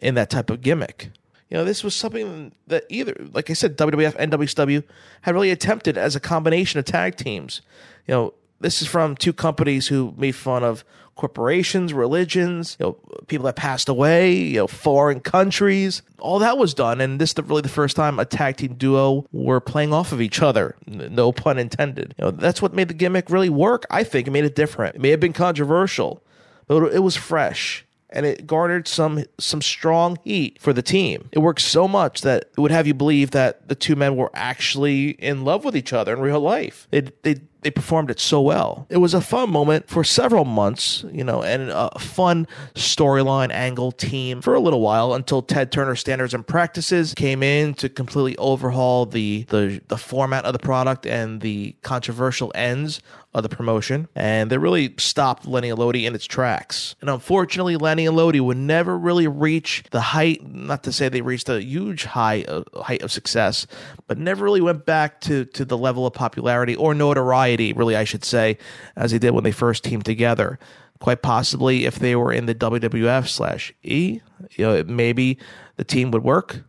in that type of gimmick. You know, this was something that either, like I said, WWF and WCW had really attempted as a combination of tag teams. You know, this is from two companies who made fun of corporations, religions, you know, people that passed away, you know, foreign countries. All that was done, and this is really the first time a tag team duo were playing off of each other. No pun intended. You know, that's what made the gimmick really work. I think it made it different. It may have been controversial, but it was fresh and it garnered some some strong heat for the team. It worked so much that it would have you believe that the two men were actually in love with each other in real life. They they they performed it so well. It was a fun moment for several months, you know, and a fun storyline angle team for a little while until Ted Turner standards and practices came in to completely overhaul the the, the format of the product and the controversial ends of the promotion, and they really stopped Lenny Lodi in its tracks. And unfortunately, Lenny and Lodi would never really reach the height. Not to say they reached a huge high uh, height of success, but never really went back to to the level of popularity or notoriety, really, I should say, as they did when they first teamed together. Quite possibly, if they were in the WWF slash E, you know, maybe the team would work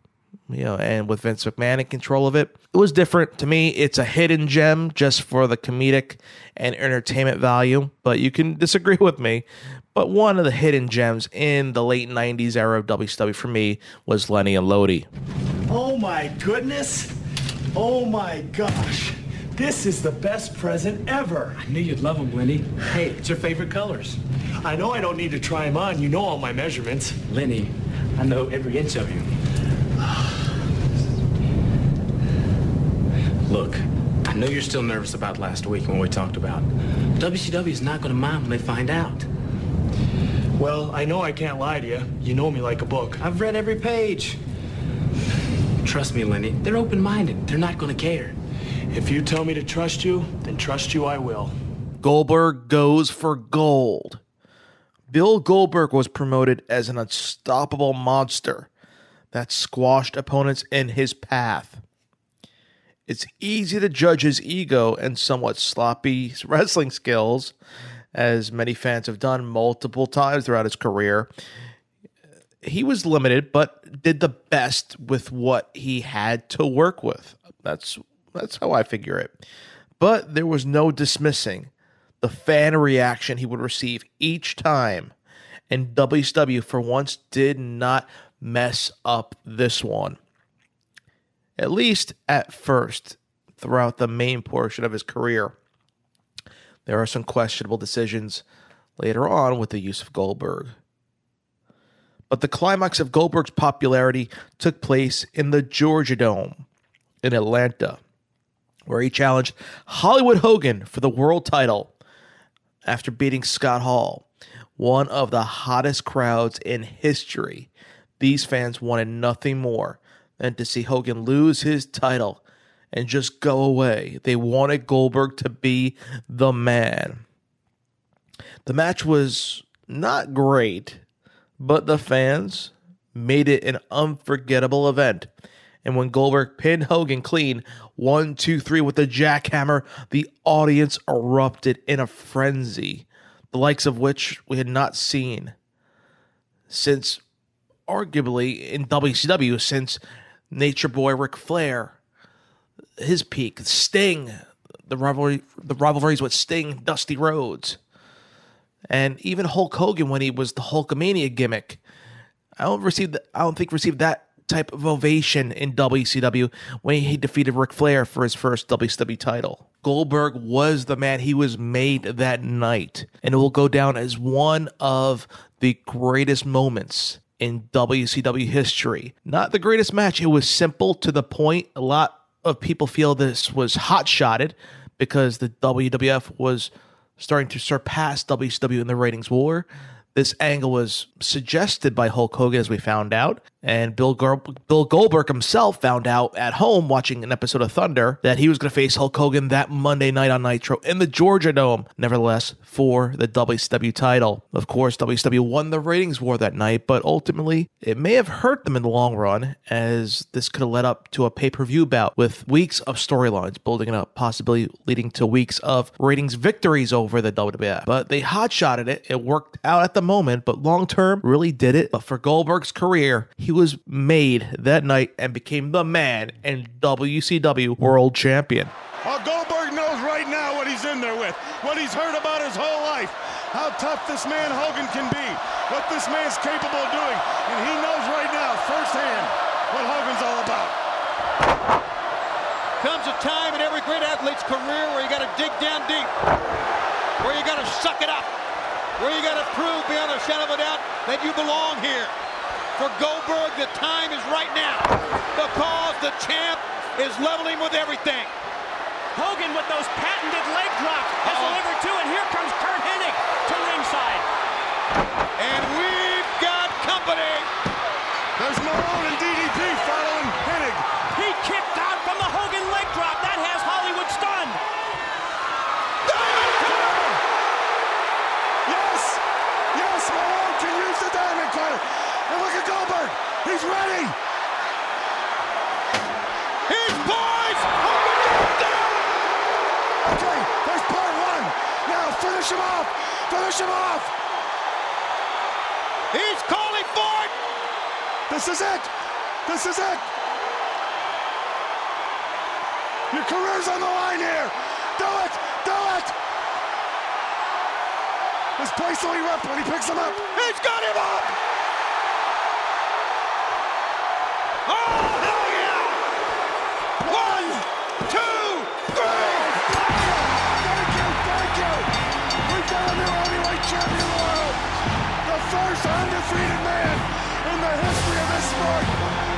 you know, and with Vince McMahon in control of it. It was different to me. It's a hidden gem just for the comedic and entertainment value, but you can disagree with me. But one of the hidden gems in the late 90s era of WCW for me was Lenny and Lodi. Oh my goodness. Oh my gosh. This is the best present ever. I knew you'd love them, Lenny. Hey, it's your favorite colors. I know I don't need to try them on. You know all my measurements. Lenny, I know every inch of you. Look, I know you're still nervous about last week when we talked about. WCW is not going to mind when they find out. Well, I know I can't lie to you. You know me like a book. I've read every page. Trust me, Lenny. They're open-minded. They're not going to care. If you tell me to trust you, then trust you I will. Goldberg goes for gold. Bill Goldberg was promoted as an unstoppable monster that squashed opponents in his path. It's easy to judge his ego and somewhat sloppy [laughs] wrestling skills, as many fans have done multiple times throughout his career. He was limited, but did the best with what he had to work with. That's that's how I figure it. But there was no dismissing the fan reaction he would receive each time. And WCW, for once, did not mess up this one at least at first, throughout the main portion of his career. There are some questionable decisions later on with the use of Goldberg. But the climax of Goldberg's popularity took place in the Georgia Dome in Atlanta, where he challenged Hollywood Hogan for the world title after beating Scott Hall, one of the hottest crowds in history. These fans wanted nothing more than to see Hogan lose his title and just go away. They wanted Goldberg to be the man. The match was not great, but the fans made it an unforgettable event. And when Goldberg pinned Hogan clean, one, two, three, with the jackhammer, the audience erupted in a frenzy, the likes of which we had not seen since arguably in WCW since Nature Boy Ric Flair, his peak, Sting, the rivalry, the rivalries with Sting, Dusty Rhodes, and even Hulk Hogan when he was the Hulkamania gimmick. I don't receive, the, I don't think received that type of ovation in WCW when he defeated Ric Flair for his first WCW title. Goldberg was the man he was made that night, and it will go down as one of the greatest moments in WCW history. Not the greatest match. It was simple to the point. A lot of people feel this was hot shotted because the WWF was starting to surpass WCW in the ratings war. This angle was suggested by Hulk Hogan, as we found out, and Bill, Bill Goldberg himself found out at home watching an episode of Thunder that he was going to face Hulk Hogan that Monday night on Nitro in the Georgia Dome, nevertheless, for the WCW title. Of course, WCW won the ratings war that night, but ultimately, it may have hurt them in the long run, as this could have led up to a pay per view bout with weeks of storylines building up, possibly leading to weeks of ratings victories over the WWF. But they hot shotted it, it worked out at the moment, but long term really did it. But for Goldberg's career, he was made that night and became the man and WCW World Champion. Oh, Goldberg knows right now what he's in there with, what he's heard about his whole life, how tough this man Hogan can be, what this man's capable of doing, and he knows right now firsthand what Hogan's all about. Comes a time in every great athlete's career where you got to dig down deep, where you got to suck it up, where you got to prove beyond a shadow of a doubt that you belong here. For Goldberg, the time is right now because the champ is leveling with everything. Hogan with those patented leg drops has delivered two, and here comes Curt Hennig to ringside. And we've got company. There's Malone and DDP following Hennig. He kicked out from the Hogan leg drop. That has Hollywood stunned. Yes! Yes, Malone can use the diamond cutter. And look at Goldberg. He's ready. He's poised. Okay, there's part one. Now finish him off. Finish him off. He's calling for it. This is it. This is it. Your career's on the line here. Do it. Do it. This place will erupt when he picks him up. He's got him up. Oh, undefeated man in the history of this sport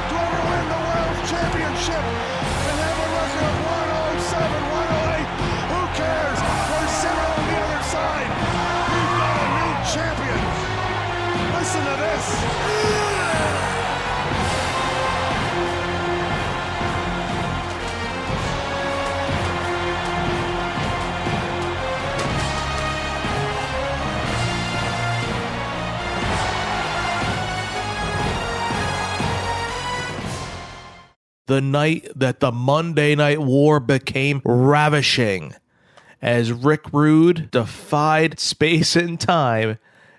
to ever win the world championship and have a record of 107, 108. Who cares? There's zero on the other side. We've got a new champion. Listen to this. The night that the Monday Night War became ravishing as Rick Rude defied space and time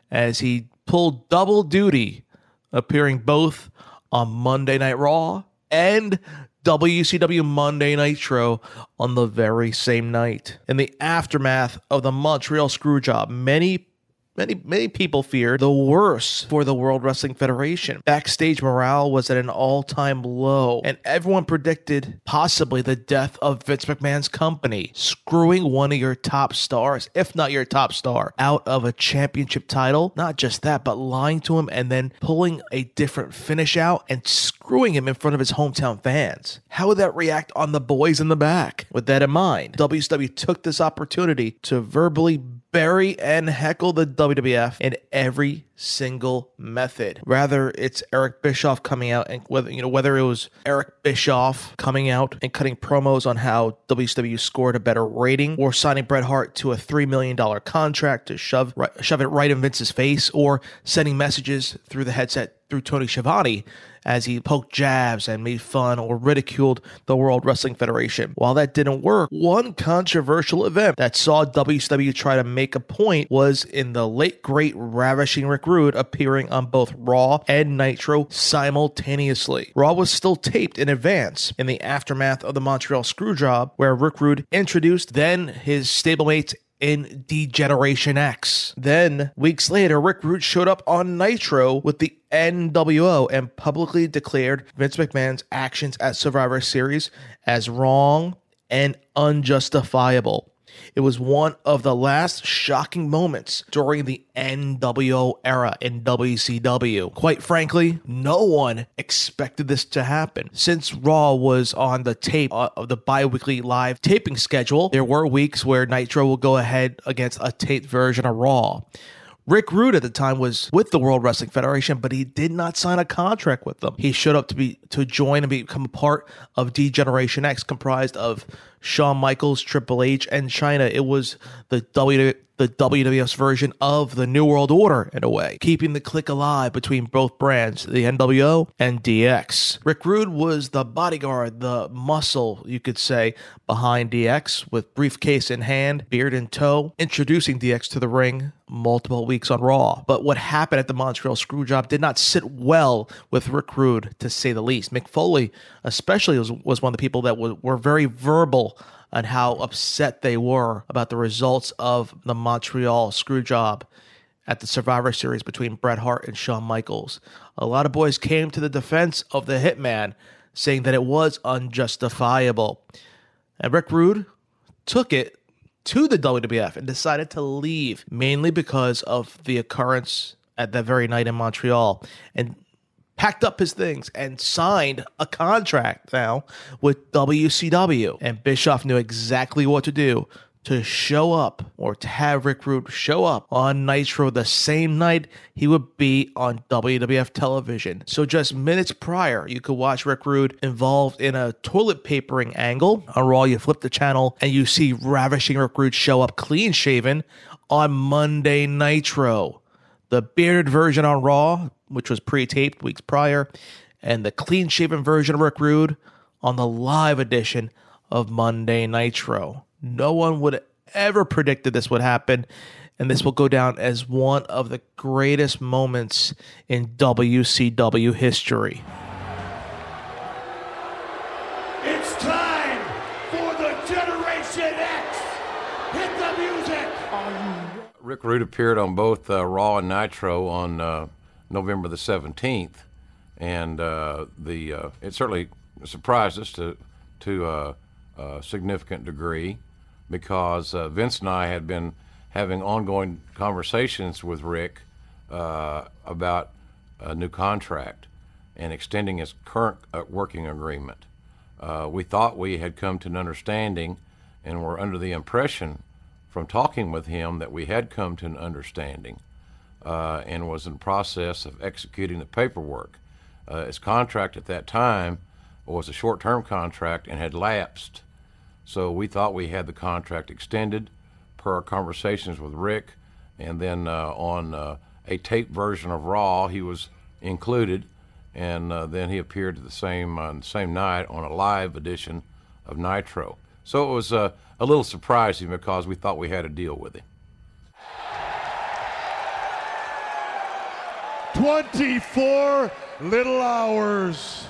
as he pulled double duty, appearing both on Monday Night Raw and WCW Monday Nitro on the very same night. In the aftermath of the Montreal Screwjob, many Many many people feared the worst for the World Wrestling Federation. Backstage morale was at an all-time low, and everyone predicted possibly the death of Vince McMahon's company, screwing one of your top stars, if not your top star, out of a championship title. Not just that, but lying to him and then pulling a different finish out and screwing him in front of his hometown fans. How would that react on the boys in the back? With that in mind, WCW took this opportunity to verbally bury and heckle the WWF in every single method. Rather, it's Eric Bischoff coming out and whether you know whether it was Eric Bischoff coming out and cutting promos on how WCW scored a better rating, or signing Bret Hart to a three million dollar contract to shove right, shove it right in Vince's face, or sending messages through the headset through Tony Schiavone as he poked jabs and made fun or ridiculed the World Wrestling Federation. While that didn't work, one controversial event that saw WCW try to make a point was in the late great ravishing Rick Rude appearing on both Raw and Nitro simultaneously. Raw was still taped in advance in the aftermath of the Montreal Screwjob, where Rick Rude introduced then his stablemates in D-Generation X. Then, weeks later, Rick Rude showed up on Nitro with the NWO and publicly declared Vince McMahon's actions at Survivor Series as wrong and unjustifiable. It was one of the last shocking moments during the NWO era in WCW. Quite frankly, no one expected this to happen. Since Raw was on the tape uh, of the bi weekly live taping schedule, there were weeks where Nitro will go ahead against a taped version of Raw. Rick Rude at the time was with the World Wrestling Federation, but he did not sign a contract with them. He showed up to be to join and become a part of D-Generation X, comprised of Shawn Michaels, Triple H, and Chyna. It was the W the WWF's version of the New World Order in a way, keeping the Kliq alive between both brands, the NWO and DX. Rick Rude was the bodyguard, the muscle, you could say, behind DX, with briefcase in hand, beard in tow, introducing DX to the ring multiple weeks on Raw. But what happened at the Montreal Screwjob did not sit well with Rick Rude, to say the least. Mick Foley, especially, was, was one of the people that were, were very verbal on how upset they were about the results of the Montreal Screwjob at the Survivor Series between Bret Hart and Shawn Michaels. A lot of boys came to the defense of the Hitman, saying that it was unjustifiable. And Rick Rude took it to the WWF and decided to leave, mainly because of the occurrence at that very night in Montreal. And packed up his things and signed a contract now with WCW. And Bischoff knew exactly what to do to show up or to have Rick Rude show up on Nitro the same night he would be on WWF television. So just minutes prior, you could watch Rick Rude involved in a toilet papering angle. On Raw, you flip the channel and you see Ravishing Rick Rude show up clean shaven on Monday Nitro. The bearded version on Raw, which was pre-taped weeks prior, and the clean shaven version of Rick Rude on the live edition of Monday Nitro. No one would ever predicted this would happen, and this will go down as one of the greatest moments in WCW history. Rick Rude appeared on both uh, Raw and Nitro on uh, November the 17th, and uh, the uh, it certainly surprised us to to uh, a significant degree because uh, Vince and I had been having ongoing conversations with Rick about a new contract and extending his current working agreement. we thought we had come to an understanding and were under the impression from talking with him that we had come to an understanding uh, and was in process of executing the paperwork. Uh, his contract at that time was a short term contract and had lapsed. So we thought we had the contract extended per our conversations with Rick. And then uh, on uh, a tape version of Raw, he was included. And uh, then he appeared the same, on same night on a live edition of Nitro. So it was uh, a little surprising because we thought we had a deal with him. 24 little hours.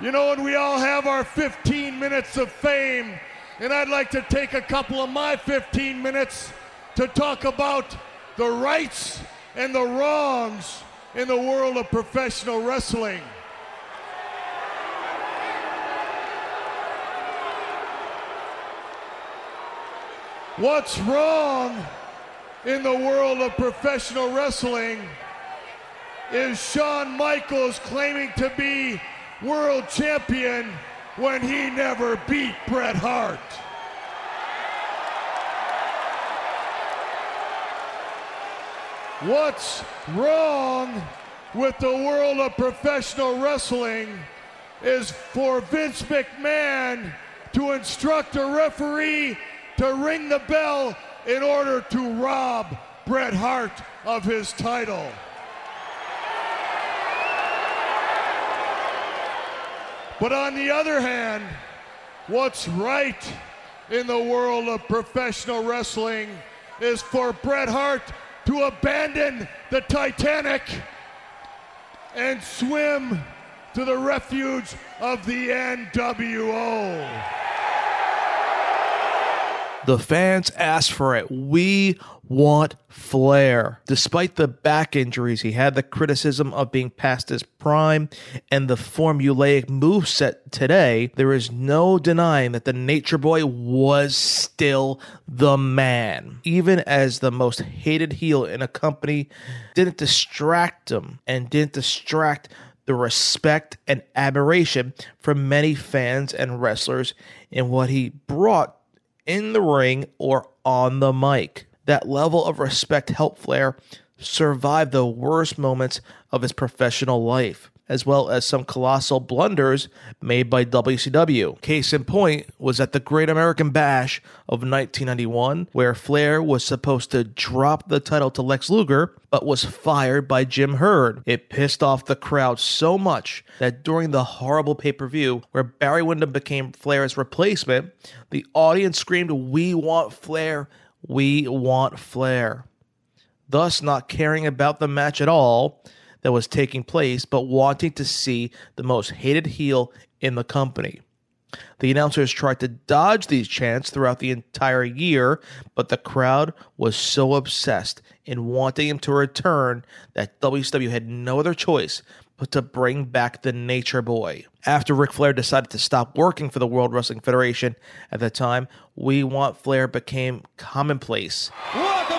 You know, and we all have our 15 minutes of fame, and I'd like to take a couple of my 15 minutes to talk about the rights and the wrongs in the world of professional wrestling. What's wrong in the world of professional wrestling is Shawn Michaels claiming to be world champion when he never beat Bret Hart. What's wrong with the world of professional wrestling is for Vince McMahon to instruct a referee to ring the bell in order to rob Bret Hart of his title. But on the other hand, what's right in the world of professional wrestling is for Bret Hart to abandon the Titanic and swim to the refuge of the NWO. The fans asked for it. We want Flair. Despite the back injuries, he had the criticism of being past his prime and the formulaic moveset today. There is no denying that the Nature Boy was still the man. Even as the most hated heel in a company, didn't distract him and didn't distract the respect and admiration from many fans and wrestlers in what he brought in the ring or on the mic. That level of respect helped Flair survive the worst moments of his professional life, as well as some colossal blunders made by WCW. Case in point was at the Great American Bash of 1991, where Flair was supposed to drop the title to Lex Luger, but was fired by Jim Herd. It pissed off the crowd so much that during the horrible pay per view, where Barry Windham became Flair's replacement, the audience screamed, We want Flair! We want Flair! Thus, not caring about the match at all that was taking place, but wanting to see the most hated heel in the company. The announcers tried to dodge these chants throughout the entire year, but the crowd was so obsessed in wanting him to return that WCW had no other choice but to bring back the Nature Boy. After Ric Flair decided to stop working for the World Wrestling Federation at the time, We Want Flair became commonplace. Welcome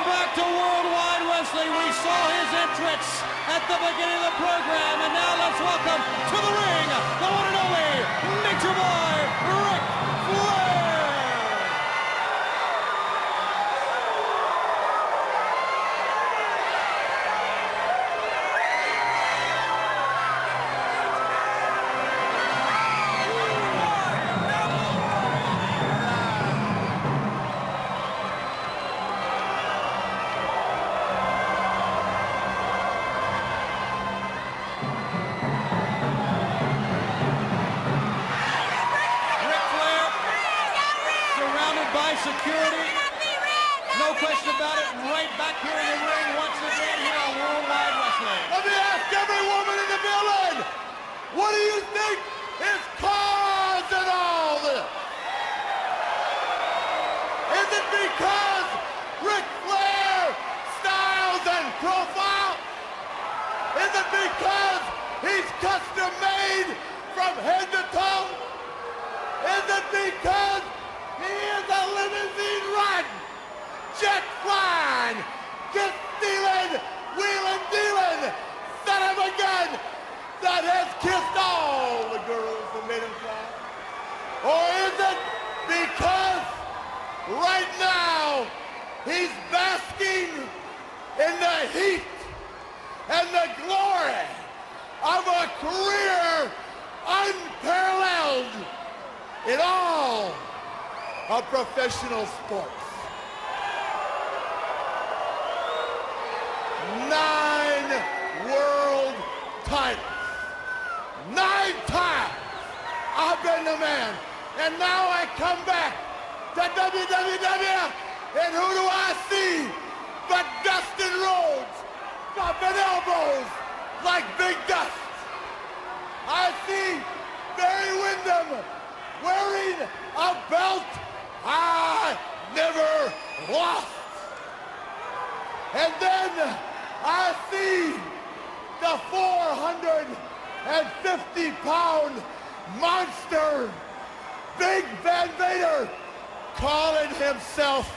calling himself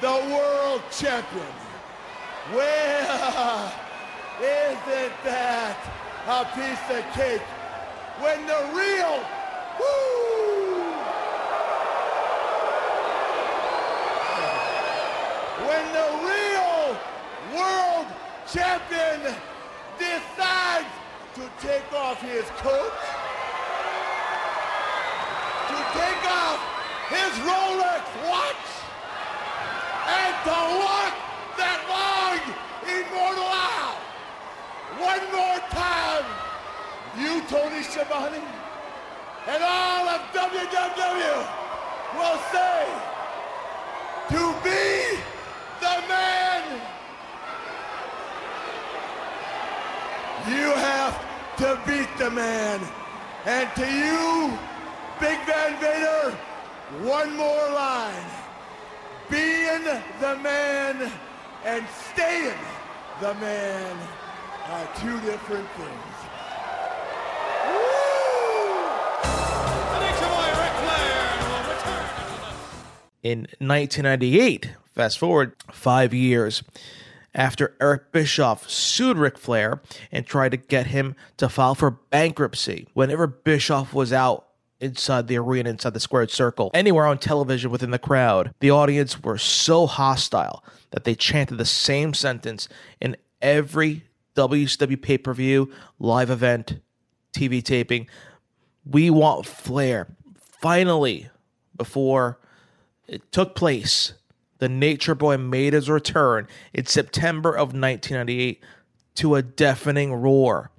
the world champion. Well, isn't that a piece of cake? When the real, woo, when the real world champion decides to take off his coat, to take off his Rolex watch, and the walk that long, immortal aisle. One more time, you, Tony Schiavone, and all of WCW will say, to be the man, you have to beat the man. And to you, Big Van Vader, one more line. Being the man and staying the man are two different things. in 1998. Fast forward five years after Eric Bischoff sued Ric Flair and tried to get him to file for bankruptcy. Whenever Bischoff was out inside the arena, inside the squared circle, anywhere on television within the crowd, the audience were so hostile that they chanted the same sentence in every WCW pay per view, live event, TV taping. We want Flair. Finally, before it took place, the Nature Boy made his return in September of 1998 to a deafening roar.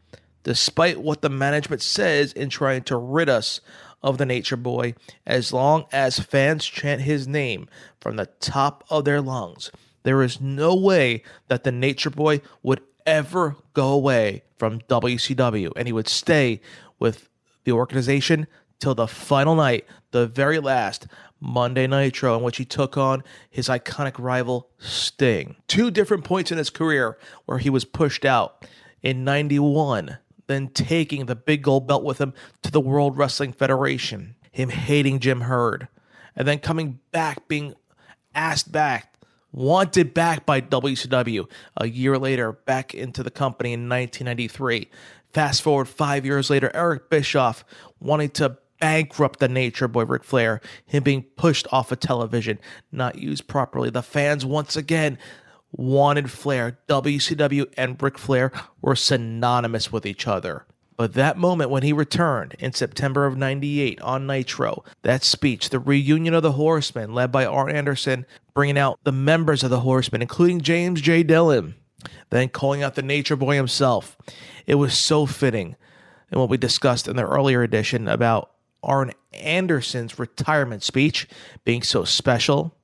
Despite what the management says in trying to rid us of the Nature Boy, as long as fans chant his name from the top of their lungs, there is no way that the Nature Boy would ever go away from WCW and he would stay with the organization till the final night, the very last Monday Nitro, in which he took on his iconic rival Sting. Two different points in his career where he was pushed out in 91, then taking the big gold belt with him to the World Wrestling Federation, him hating Jim Herd, and then coming back, being asked back, wanted back by WCW a year later, back into the company in 1993. Fast forward five years later, Eric Bischoff wanting to bankrupt the Nature Boy Ric Flair, him being pushed off of television, not used properly. The fans once again wanted Flair. WCW and Ric Flair were synonymous with each other. But that moment when he returned in September of 98 on Nitro, that speech, the reunion of the Horsemen led by Arn Anderson, bringing out the members of the Horsemen, including James J. Dillon, then calling out the Nature Boy himself. It was so fitting. And what we discussed in the earlier edition about Arn Anderson's retirement speech being so special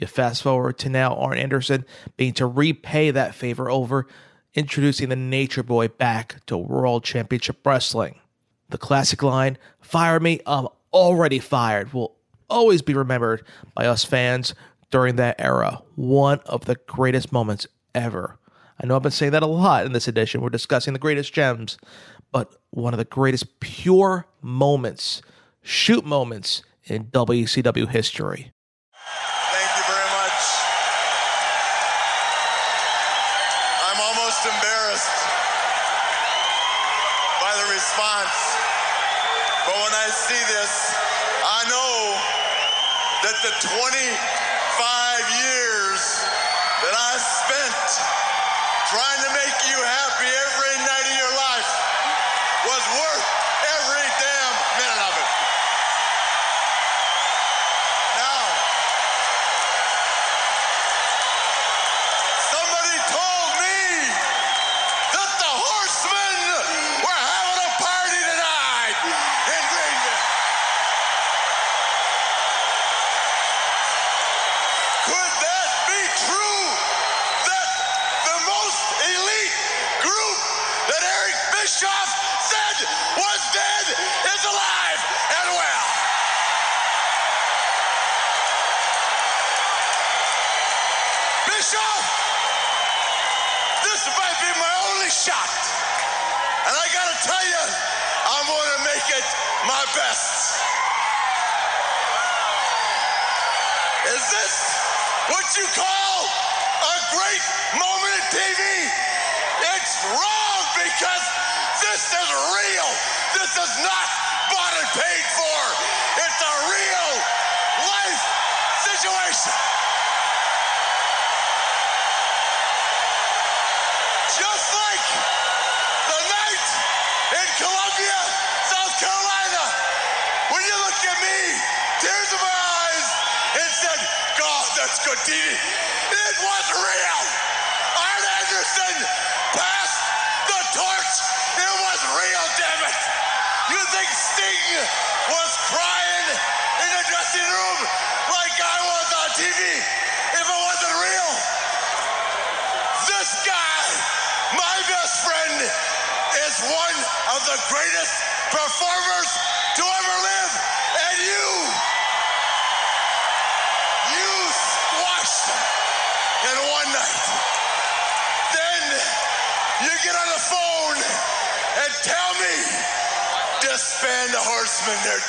you fast forward to now Arn Anderson being to repay that favor over introducing the Nature Boy back to World Championship Wrestling. The classic line, Fire me, I'm already fired, will always be remembered by us fans during that era. One of the greatest moments ever. I know I've been saying that a lot in this edition. We're discussing the greatest gems, but one of the greatest pure moments, shoot moments in WCW history. Just like the night in Columbia, South Carolina, when you looked at me, tears in my eyes, and said, God, that's good TV.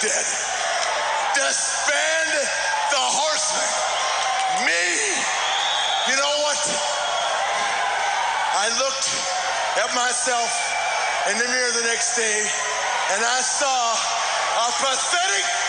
dead. Disband the horsemen. Me! You know what? I looked at myself in the mirror the next day and I saw a pathetic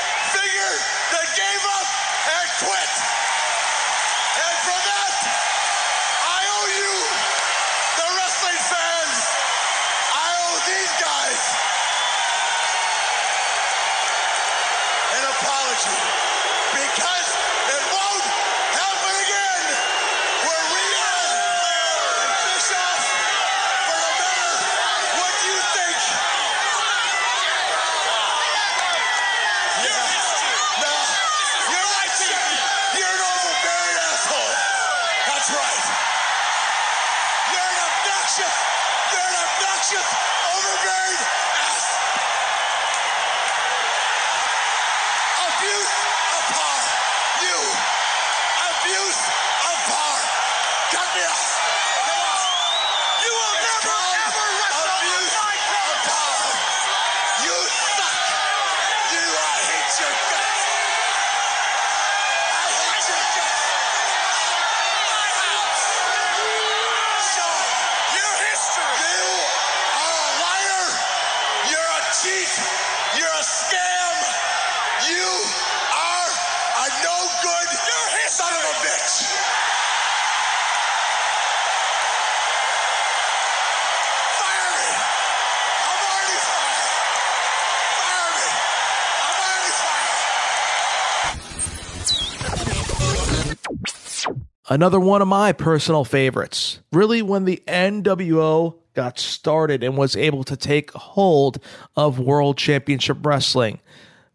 Another one of my personal favorites. Really, when the NWO got started and was able to take hold of World Championship Wrestling,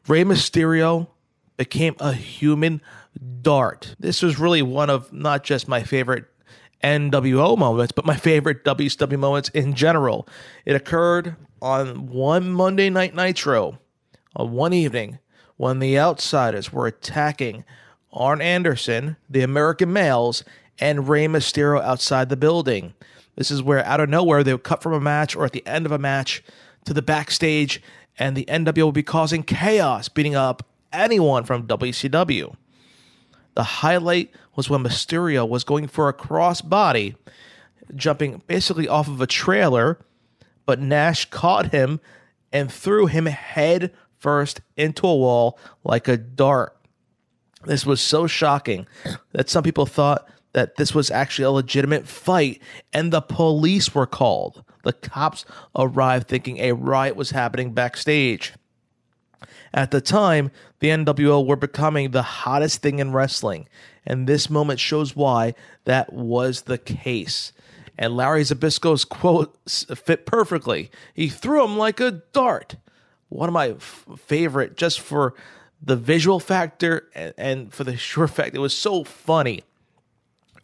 Rey Mysterio became a human dart. This was really one of not just my favorite NWO moments, but my favorite WCW moments in general. It occurred on one Monday Night Nitro, on one evening, when the Outsiders were attacking Arn Anderson, the American males, and Rey Mysterio outside the building. This is where, out of nowhere, they would cut from a match or at the end of a match to the backstage, and the NWO would be causing chaos, beating up anyone from WCW. The highlight was when Mysterio was going for a crossbody, jumping basically off of a trailer, but Nash caught him and threw him head first into a wall like a dart. This was so shocking that some people thought that this was actually a legitimate fight and the police were called. The cops arrived thinking a riot was happening backstage. At the time, the NWO were becoming the hottest thing in wrestling, and this moment shows why that was the case. And Larry Zbyszko's quote fit perfectly. He threw him like a dart. One of my f- favorite, just for the visual factor and, for the sure fact it was so funny.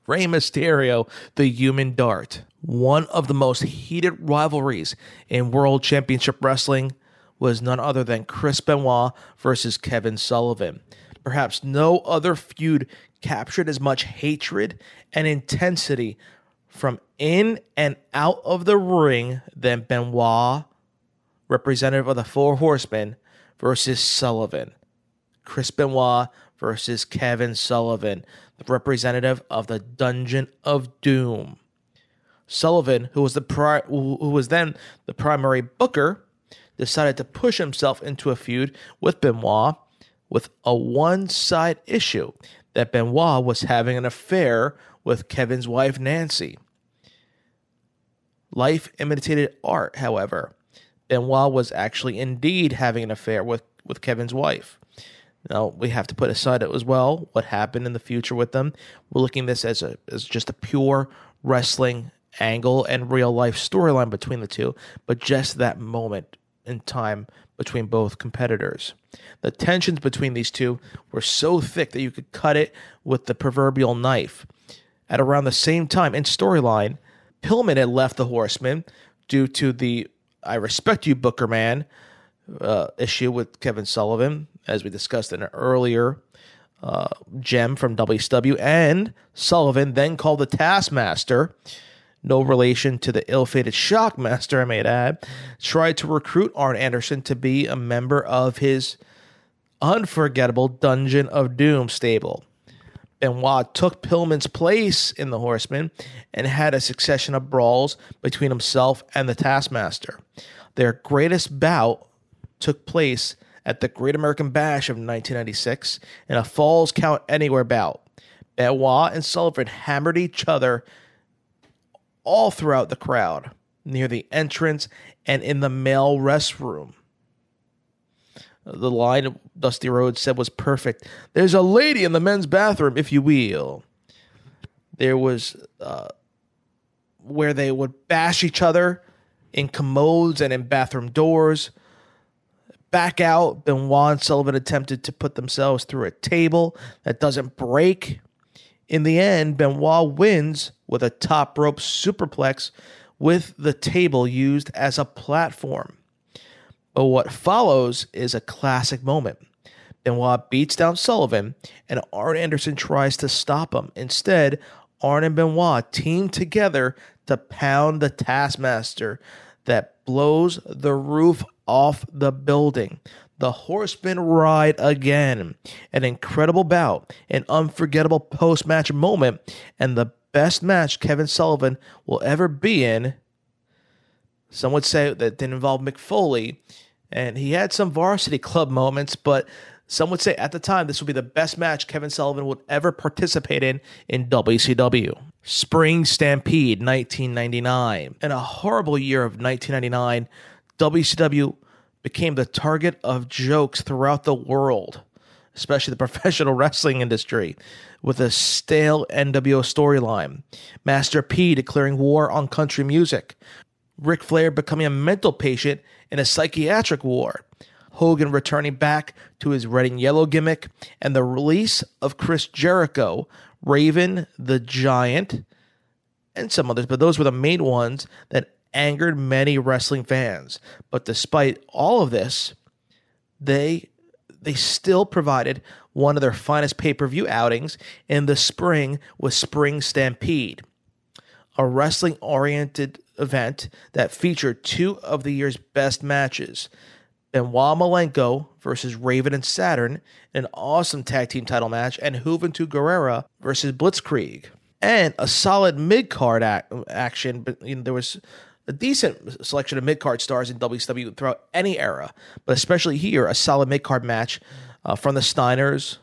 Rey Mysterio, the human dart. One of the most heated rivalries in World Championship Wrestling was none other than Chris Benoit versus Kevin Sullivan. Perhaps no other feud captured as much hatred and intensity from in and out of the ring than Benoit, representative of the Four Horsemen, versus Sullivan. Chris Benoit versus Kevin Sullivan, the representative of the Dungeon of Doom. Sullivan, who was the pri- who was then the primary booker, decided to push himself into a feud with Benoit with a one-side issue that Benoit was having an affair with Kevin's wife Nancy. Life imitated art, however. Benoit was actually indeed having an affair with, with Kevin's wife. Now we have to put aside as well what happened in the future with them. We're looking at this as a as just a pure wrestling angle and real life storyline between the two, but just that moment in time between both competitors. The tensions between these two were so thick that you could cut it with the proverbial knife. At around the same time in storyline, Pillman had left the Horsemen due to the I respect you, Booker Man uh, issue with Kevin Sullivan, as we discussed in an earlier uh, gem from WCW. And Sullivan then called the Taskmaster, no relation to the ill fated Shockmaster, I may add, tried to recruit Arn Anderson to be a member of his unforgettable Dungeon of Doom stable. Benoit took Pillman's place in the Horsemen and had a succession of brawls between himself and the Taskmaster. Their greatest bout took place at the Great American Bash of 1996 in a Falls Count Anywhere bout. Benoit and Sullivan hammered each other all throughout the crowd, near the entrance and in the male restroom. The line Dusty Rhodes said was perfect. There's a lady in the men's bathroom, if you will. There was uh, where they would bash each other in commodes and in bathroom doors. Back out, Benoit and Sullivan attempted to put themselves through a table that doesn't break. In the end, Benoit wins with a top rope superplex with the table used as a platform. But what follows is a classic moment. Benoit beats down Sullivan, and Arn Anderson tries to stop him. Instead, Arn and Benoit team together to pound the Taskmaster that blows the roof off the building. The Horsemen ride again. An incredible bout, an unforgettable post match moment, and the best match Kevin Sullivan will ever be in. Some would say that didn't involve Mick Foley, and he had some varsity club moments, but some would say at the time this would be the best match Kevin Sullivan would ever participate in in WCW. Spring Stampede 1999. In a horrible year of 1999, WCW became the target of jokes throughout the world, especially the [laughs] professional wrestling industry, with a stale NWO storyline. Master P declaring war on country music. Ric Flair becoming a mental patient in a psychiatric ward. Hogan returning back to his red and yellow gimmick, and the release of Chris Jericho, Raven the Giant, and some others, but those were the main ones that angered many wrestling fans. But despite all of this, they they still provided one of their finest pay-per-view outings in the spring with Spring Stampede, a wrestling oriented event that featured two of the year's best matches. Benoit Malenko versus Raven and Saturn, an awesome tag team title match, and Juventud Guerrera versus Blitzkrieg. And a solid mid card ac- action, but you know, there was a decent selection of mid card stars in WCW throughout any era, but especially here, a solid mid card match uh, from the Steiners,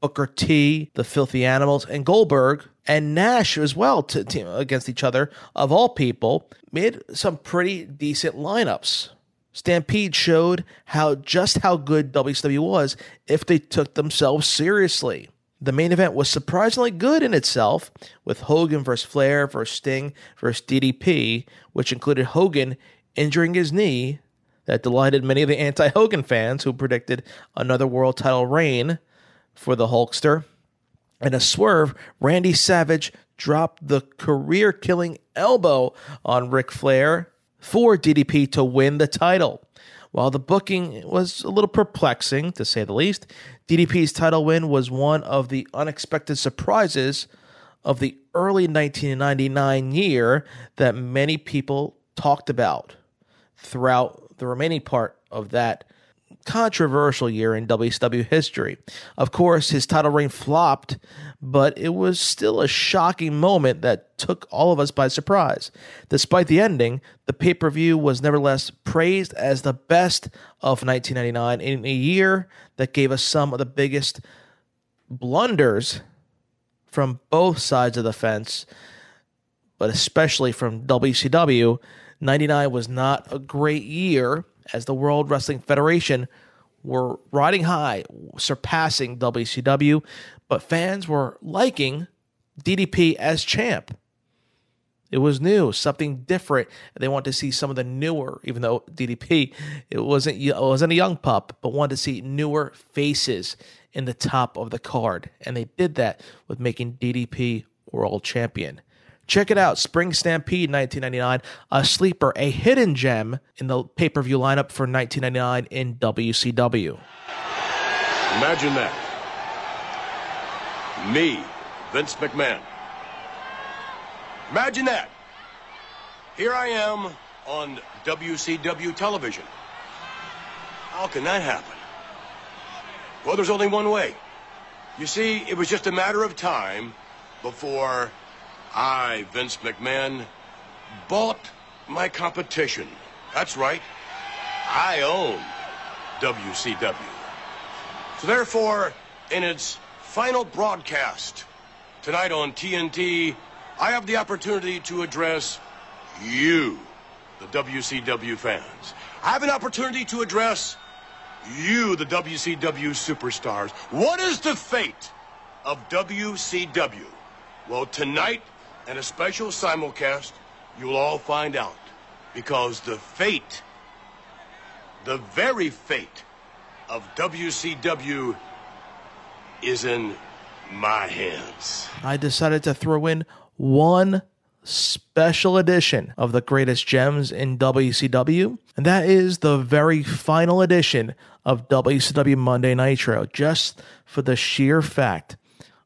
Booker T, the Filthy Animals, and Goldberg and Nash as well to, to, against each other. Of all people, made some pretty decent lineups. Stampede showed how just how good WCW was if they took themselves seriously. The main event was surprisingly good in itself, with Hogan versus Flair versus Sting versus DDP, which included Hogan injuring his knee. That delighted many of the anti Hogan fans who predicted another world title reign for the Hulkster. In a swerve, Randy Savage dropped the career killing elbow on Ric Flair for DDP to win the title. While the booking was a little perplexing, to say the least, DDP's title win was one of the unexpected surprises of the early 1999 year that many people talked about throughout the remaining part of that controversial year in WCW history. Of course, his title reign flopped, but it was still a shocking moment that took all of us by surprise. Despite the ending, the pay per view was nevertheless praised as the best of 1999 in a year that gave us some of the biggest blunders from both sides of the fence, but especially from WCW. 99 was not a great year as the World Wrestling Federation were riding high, surpassing WCW, but fans were liking DDP as champ. It was new, something different. They wanted to see some of the newer, even though DDP it wasn't it wasn't a young pup, but wanted to see newer faces in the top of the card, and they did that with making DDP world champion. Check it out Spring Stampede 1999, a sleeper, a hidden gem in the pay per view lineup for 1999 in WCW. Imagine that. Me, Vince McMahon. Imagine that. Here I am on WCW television. How can that happen? Well, there's only one way. You see, it was just a matter of time before I, Vince McMahon, bought my competition. That's right. I own WCW. So therefore, in its final broadcast tonight on TNT, I have the opportunity to address you, the WCW fans. I have an opportunity to address you, the WCW superstars. What is the fate of WCW? Well, tonight, and a special simulcast, you'll all find out. Because the fate, the very fate of WCW is in my hands. I decided to throw in one special edition of the greatest gems in WCW, and that is the very final edition of WCW Monday Nitro, just for the sheer fact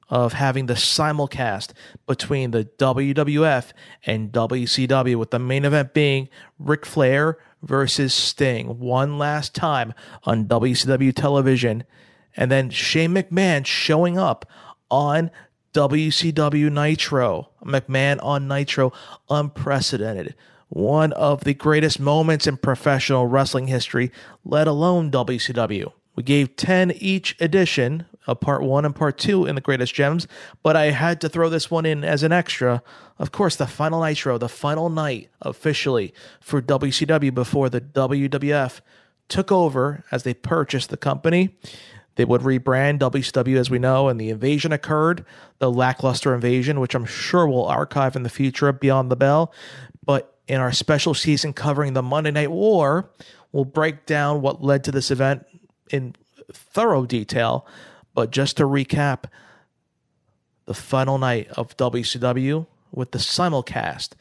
of having the simulcast between the WWF and WCW, with the main event being Ric Flair versus Sting one last time on WCW television, and then Shane McMahon showing up on WCW Nitro. McMahon on Nitro, unprecedented. One of the greatest moments in professional wrestling history, let alone WCW. We gave 10 each edition of part one and part two in the greatest gems, but I had to throw this one in as an extra. Of course, the final Nitro, the final night officially for WCW before the WWF took over as they purchased the company. They would rebrand WCW as we know, and the invasion occurred, the lackluster invasion, which I'm sure we'll archive in the future of Beyond the Bell. But in our special season covering the Monday Night War, We'll break down what led to this event in thorough detail, but just to recap, the final night of WCW with the simulcast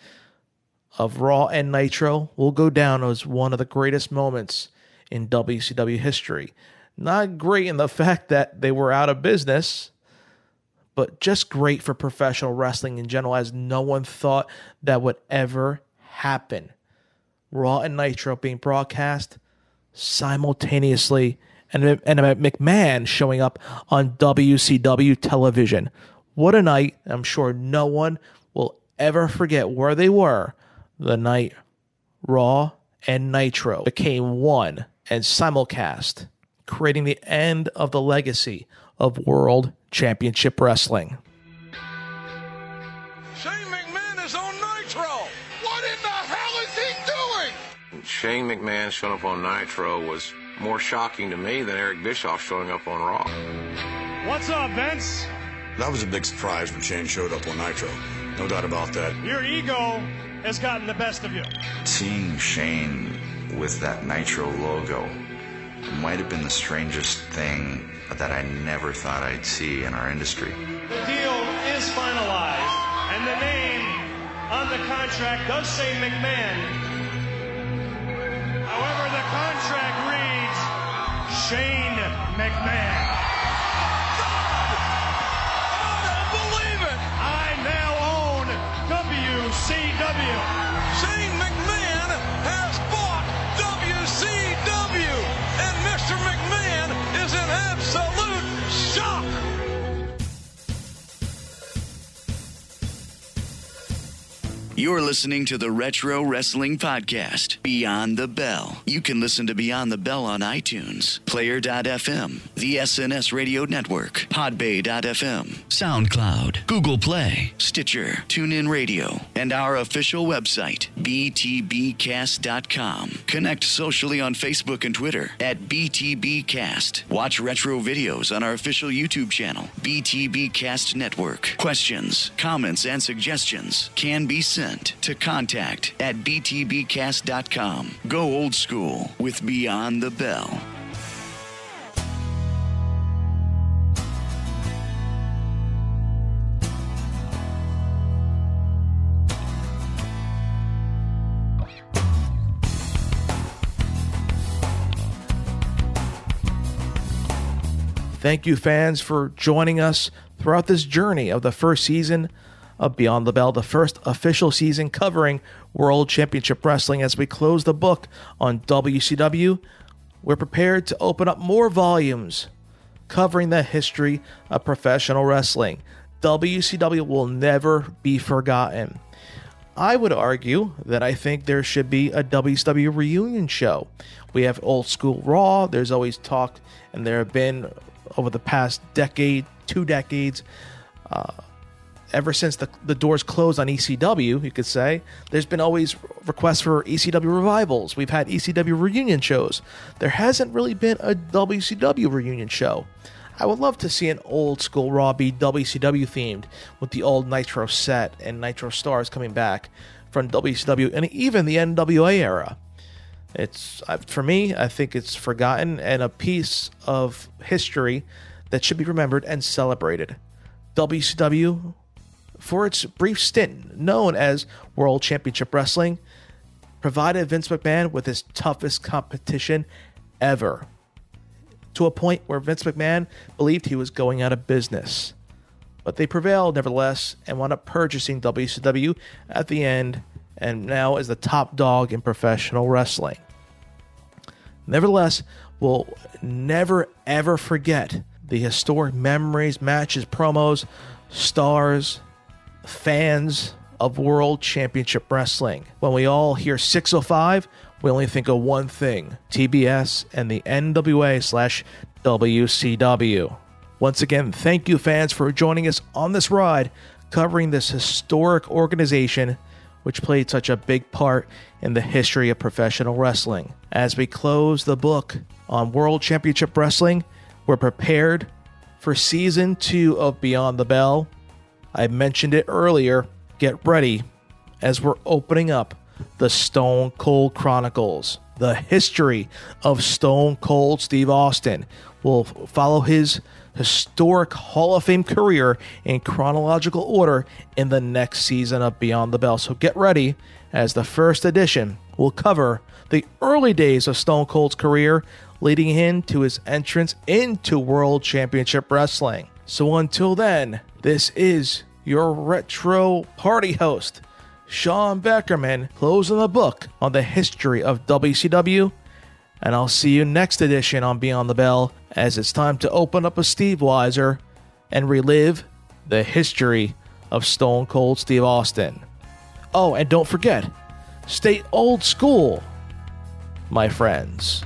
of Raw and Nitro will go down as one of the greatest moments in WCW history. Not great in the [laughs] fact that they were out of business, but just great for professional wrestling in general, as no one thought that would ever happen. Raw and Nitro being broadcast simultaneously, and, and McMahon showing up on WCW television. What a night! I'm sure no one will ever forget where they were the night Raw and Nitro became one and simulcast, creating the end of the legacy of World Championship Wrestling. Shane McMahon is on Nitro. What in the hell is he doing? Shane McMahon showing up on Nitro was more shocking to me than Eric Bischoff showing up on Raw. What's up, Vince? That was a big surprise when Shane showed up on Nitro. No doubt about that. Your ego has gotten the best of you. Seeing Shane with that Nitro logo might have been the strangest thing that I never thought I'd see in our industry. The deal is finalized, and the name on the contract does say McMahon. However, the contract reads Shane McMahon. You're listening to the Retro Wrestling Podcast, Beyond the Bell. You can listen to Beyond the Bell on iTunes, Player.fm, the SNS Radio Network, Podbay.fm, SoundCloud, Google Play, Stitcher, TuneIn Radio, and our official website, BTBcast.com. Connect socially on Facebook and Twitter at BTBcast. Watch retro videos on our official YouTube channel, BTBcast Network. Questions, comments, and suggestions can be sent to contact at btbcast.com. Go old school with Beyond the Bell. Thank you, fans, for joining us throughout this journey of the first season of Beyond the Bell, the first official season covering World Championship Wrestling. As we close the book on WCW, we're prepared to open up more volumes covering the history of professional wrestling. WCW will never be forgotten. I would argue that I think there should be a WCW reunion show. We have old school Raw, there's always talk, and there have been over the past decade, two decades, uh, ever since the, the doors closed on ECW, you could say, there's been always requests for ECW revivals. We've had ECW reunion shows. There hasn't really been a WCW reunion show. I would love to see an old school Raw be WCW themed with the old Nitro set and Nitro stars coming back from WCW and even the NWA era. It's uh, for me, I think it's forgotten and a piece of history that should be remembered and celebrated. WCW for its brief stint known as World Championship Wrestling, provided Vince McMahon with his toughest competition ever, to a point where Vince McMahon believed he was going out of business. But they prevailed nevertheless and wound up purchasing WCW at the end and now is the top dog in professional wrestling. Nevertheless, we'll never ever forget the historic memories, matches, promos, stars, fans of World Championship Wrestling. When we all hear 605, we only think of one thing TBS and the NWA slash WCW. Once again, thank you, fans, for joining us on this ride covering this historic organization which played such a big part in the history of professional wrestling. As we close the book on World Championship Wrestling, we're prepared for season two of Beyond the Bell. I mentioned it earlier. Get ready as we're opening up the Stone Cold Chronicles. The history of Stone Cold Steve Austin We'll follow his historic Hall of Fame career in chronological order in the next season of Beyond the Bell. So get ready, as the first edition will cover the early days of Stone Cold's career, leading him to his entrance into World Championship Wrestling. So until then, this is your retro party host, Sean Beckerman, closing the book on the history of WCW. And I'll see you next edition on Beyond the Bell as it's time to open up a Steveweiser and relive the history of Stone Cold Steve Austin. Oh, and don't forget, stay old school, my friends.